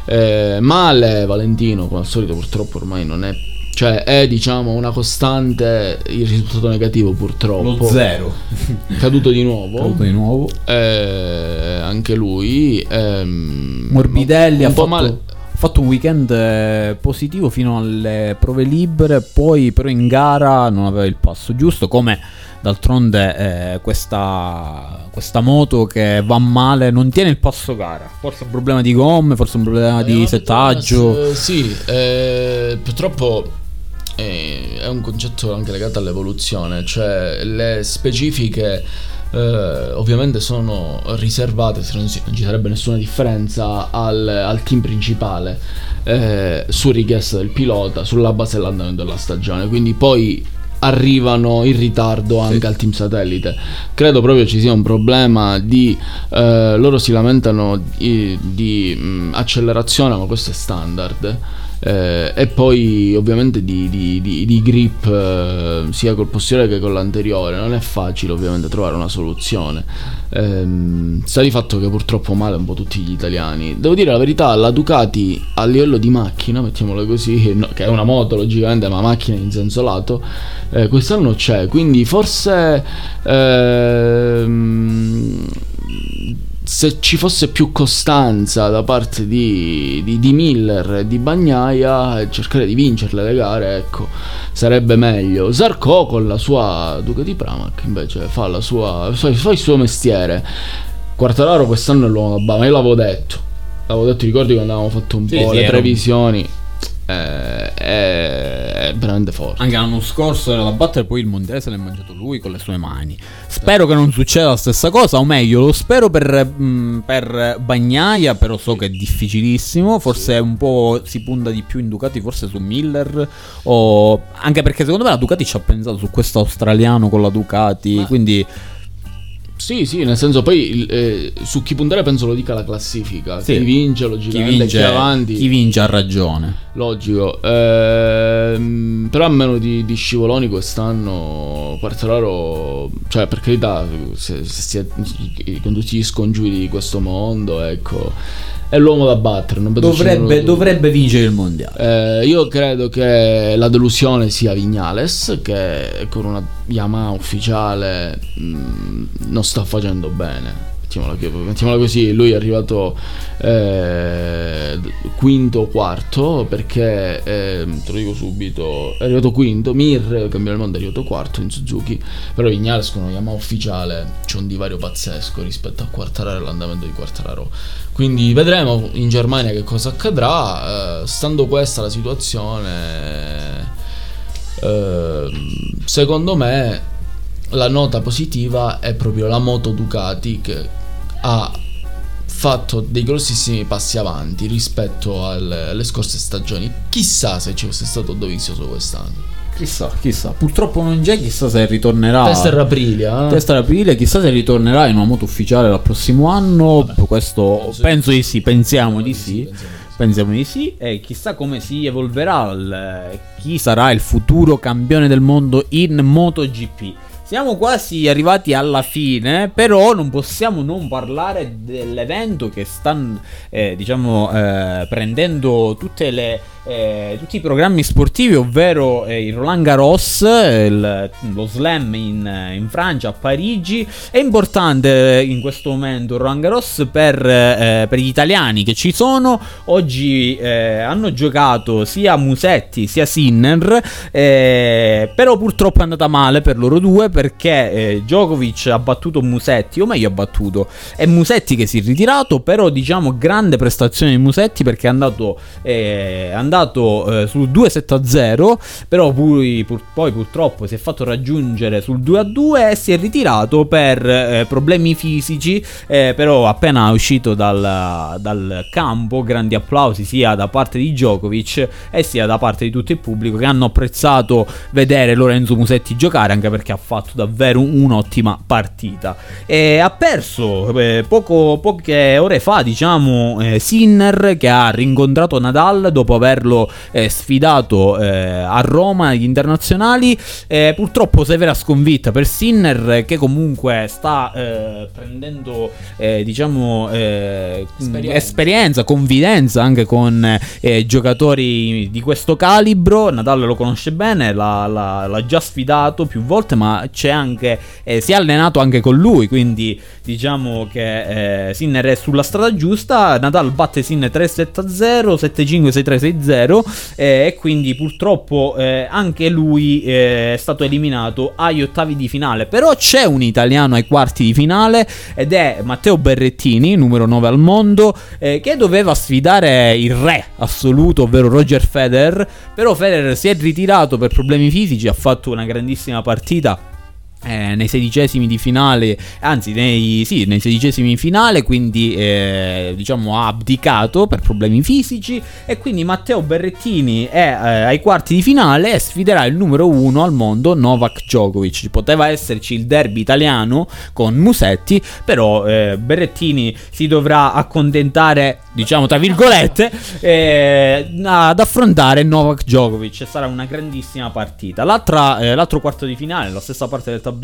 eh, male Valentino come al solito purtroppo ormai non è cioè è diciamo una costante il risultato negativo purtroppo. Lo zero. Caduto di nuovo. Caduto di nuovo. Eh, anche lui. Ehm, Morbidelli ha fatto, male. ha fatto un weekend eh, positivo fino alle prove libere, poi però in gara non aveva il passo giusto come d'altronde eh, questa, questa, moto che va male non tiene il passo gara forse un problema di gomme forse un problema eh, di settaggio sì eh, purtroppo è un concetto anche legato all'evoluzione, cioè le specifiche eh, ovviamente sono riservate, se non, ci sarebbe nessuna differenza, al, al team principale eh, su richiesta del pilota, sulla base dell'andamento della stagione, quindi poi arrivano in ritardo anche sì. al team satellite. Credo proprio ci sia un problema di eh, loro si lamentano di, di mh, accelerazione, ma questo è standard eh, e poi ovviamente di, di, di, di grip eh, sia col posteriore che con l'anteriore. Non è facile ovviamente trovare una soluzione. Eh, sta di fatto che purtroppo male un po' tutti gli italiani. Devo dire la verità la Ducati a livello di macchina mettiamola così no, che è una moto logicamente ma macchina in senso lato eh, quest'anno c'è. Quindi forse ehm, se ci fosse più costanza da parte di, di, di Miller e di Bagnaia cercare di vincerle le gare ecco sarebbe meglio. Zarco con la sua Ducati Pramac invece fa, la sua, fa, fa il suo mestiere. Quartararo quest'anno è l'uomo da Bama io l'avevo detto. L'avevo detto ricordi quando avevamo fatto un sì, po' sì, le previsioni? eh, è, veramente forte. Anche l'anno scorso era da battere, poi il mondiale se l'è mangiato lui con le sue mani. Spero che non succeda la stessa cosa, o meglio, lo spero per, mh, mm, per Bagnaia, però so che è difficilissimo. Forse sì. un po' si punta di più in Ducati, forse su Miller. O... Anche perché secondo me la Ducati ci ha pensato su questo australiano con la Ducati, Ma... quindi sì, sì, nel senso poi eh, su chi puntare penso lo dica la classifica. Sì. Chi vince, logicamente, chi, vince, chi avanti. Chi vince ha ragione. Logico. Ehm, però a meno di, di scivoloni quest'anno Quartararo, cioè per carità, se, se, se, con tutti gli scongiuri di questo mondo, ecco è l'uomo da battere. Dovrebbe, dovrebbe, vincere il mondiale. Eh, io credo che la delusione sia Vignales, che con una Yamaha ufficiale mh, mm, non sta facendo bene. Mettiamola, così, lui è arrivato eh, quinto o quarto perché, eh, te lo dico subito, è arrivato quinto, Mir, cambia il mondo, è arrivato quarto in Suzuki, però Vignales con una Yamaha ufficiale c'è un divario pazzesco rispetto a Quartararo l'andamento di Quartararo quindi vedremo in Germania che cosa accadrà. Eh, stando questa la situazione, eh, secondo me la nota positiva è proprio la moto Ducati che ha fatto dei grossissimi passi avanti rispetto al- alle scorse stagioni. Chissà se ci fosse stato Dovizioso quest'anno. Chissà, chissà. Purtroppo non c'è, chissà se ritornerà. Testa era Aprilia, eh? Testa d'aprile, chissà se ritornerà in una moto ufficiale dal prossimo anno. Questo penso penso, di- sì, pensiamo di sì. pensiamo di sì. Pensiamo di sì. E chissà come si evolverà. il- chi sarà il futuro campione del mondo in MotoGP. Siamo quasi arrivati alla fine, però non possiamo non parlare dell'evento che sta, eh, diciamo, eh, prendendo le, eh, tutti i programmi sportivi, ovvero eh, il Roland Garros, il- lo slam in, in Francia, a Parigi. È importante eh, in questo momento il Roland Garros per, eh, per gli italiani che ci sono. Oggi hanno giocato sia Musetti sia Sinner, però purtroppo è andata male per loro due perché eh, Djokovic ha battuto Musetti, o meglio ha battuto, è Musetti che si è ritirato, però diciamo grande prestazione di Musetti perché è andato, eh, è andato eh, sul 2-7-0, però poi, pur- poi purtroppo si è fatto raggiungere sul 2-2 e si è ritirato per eh, problemi fisici, eh, però appena uscito dal, dal campo, grandi applausi sia da parte di Djokovic e sia da parte di tutto il pubblico che hanno apprezzato vedere Lorenzo Musetti giocare anche perché ha fatto davvero un'ottima partita. E ha perso eh, poco, poche ore fa, diciamo, eh, Sinner che ha rincontrato Nadal dopo averlo eh, sfidato eh, a Roma agli internazionali. Eh, purtroppo severa sconfitta per Sinner che comunque sta eh, prendendo, diciamo, Esperienza. esperienza, confidenza anche con giocatori di questo calibro. Nadal lo conosce bene, l'ha, l'ha- l'ha già sfidato più volte, ma c'è anche, eh, si è allenato anche con lui, quindi diciamo che eh, Sinner è sulla strada giusta. Nadal batte Sinner 3-7-0, 7-5, 6-3, 6-0 eh, e quindi purtroppo eh, anche lui eh, è stato eliminato agli ottavi di finale. Però c'è un italiano ai quarti di finale ed è Matteo Berrettini, numero 9 al mondo, eh, che doveva sfidare il re assoluto, ovvero Roger Federer. Però Federer si è ritirato per problemi fisici, ha fatto una grandissima partita. Eh, nei sedicesimi di finale, anzi nei, sì, nei sedicesimi di finale, quindi eh, diciamo ha abdicato per problemi fisici e quindi Matteo Berrettini è eh, ai quarti di finale e sfiderà il numero uno al mondo Novak Djokovic. Poteva esserci il derby italiano con Musetti, però eh, Berrettini si dovrà accontentare, diciamo tra virgolette, eh, ad affrontare Novak Djokovic. Sarà una grandissima partita. Eh, l'altro quarto di finale, la stessa parte del tabellone,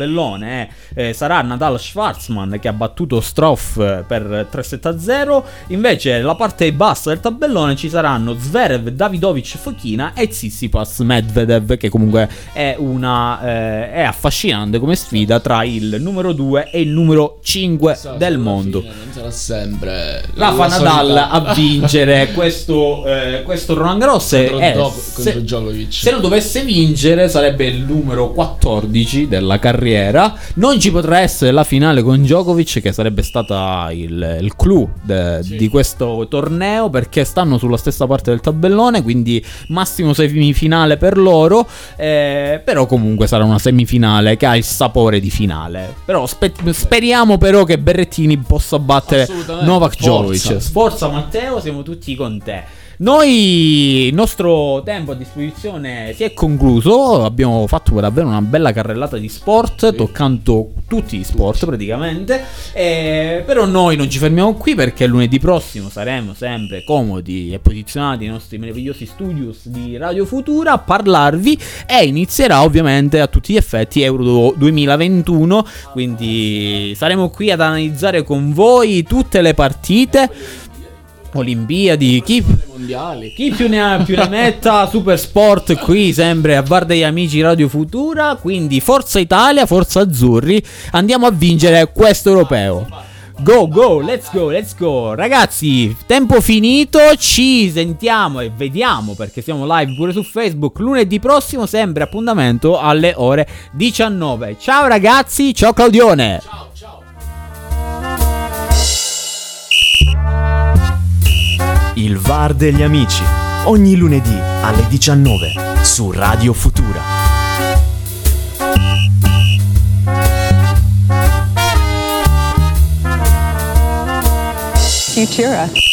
è, eh, sarà Nadal Schwarzman che ha battuto Stroff eh, per 3-7-0. Invece, la parte bassa del tabellone ci saranno Zverev, Davidovic, Fochina e Tsitsipas Medvedev, che comunque è una eh, è affascinante come sfida tra il numero 2 e il numero 5 Chissà se del mondo. fine Non sarà sempre La fa Nadal a vincere questo, eh, questo Roland Garros. contro, e Djoko- se- contro Djokovic. se lo dovesse vincere sarebbe il numero 14 della carriera. Non ci potrà essere la finale con Djokovic, che sarebbe stata il, il clou de- Sì. di questo torneo, perché stanno sulla stessa parte del tabellone, quindi massimo semifinale per loro. eh, però comunque sarà una semifinale che ha il sapore di finale. Però spe- speriamo però che Berrettini possa battere. Novak Forza. Djokovic. Sforza Matteo, siamo tutti con te. Noi, il nostro tempo a disposizione si è concluso. Abbiamo fatto davvero una bella carrellata di sport, Sì. toccando tutti gli sport praticamente. Eh, però noi non ci fermiamo qui perché lunedì prossimo saremo sempre comodi e posizionati nei nostri meravigliosi studios di Radio Futura a parlarvi. E inizierà ovviamente a tutti gli effetti Euro 2021. Quindi saremo qui ad analizzare con voi tutte le partite. Olimpiadi, chi, mondiali. chi più ne ha più ne metta, Super Sport qui sempre a Bar degli Amici Radio Futura, quindi Forza Italia, Forza Azzurri, andiamo a vincere questo europeo. Go, go, let's go, let's go. Ragazzi, tempo finito, ci sentiamo e vediamo perché siamo live pure su Facebook lunedì prossimo, sempre appuntamento alle ore 19. Ciao ragazzi, ciao Claudione. Ciao. Il VAR degli amici. Ogni lunedì alle 19 su Radio Futura. Futura.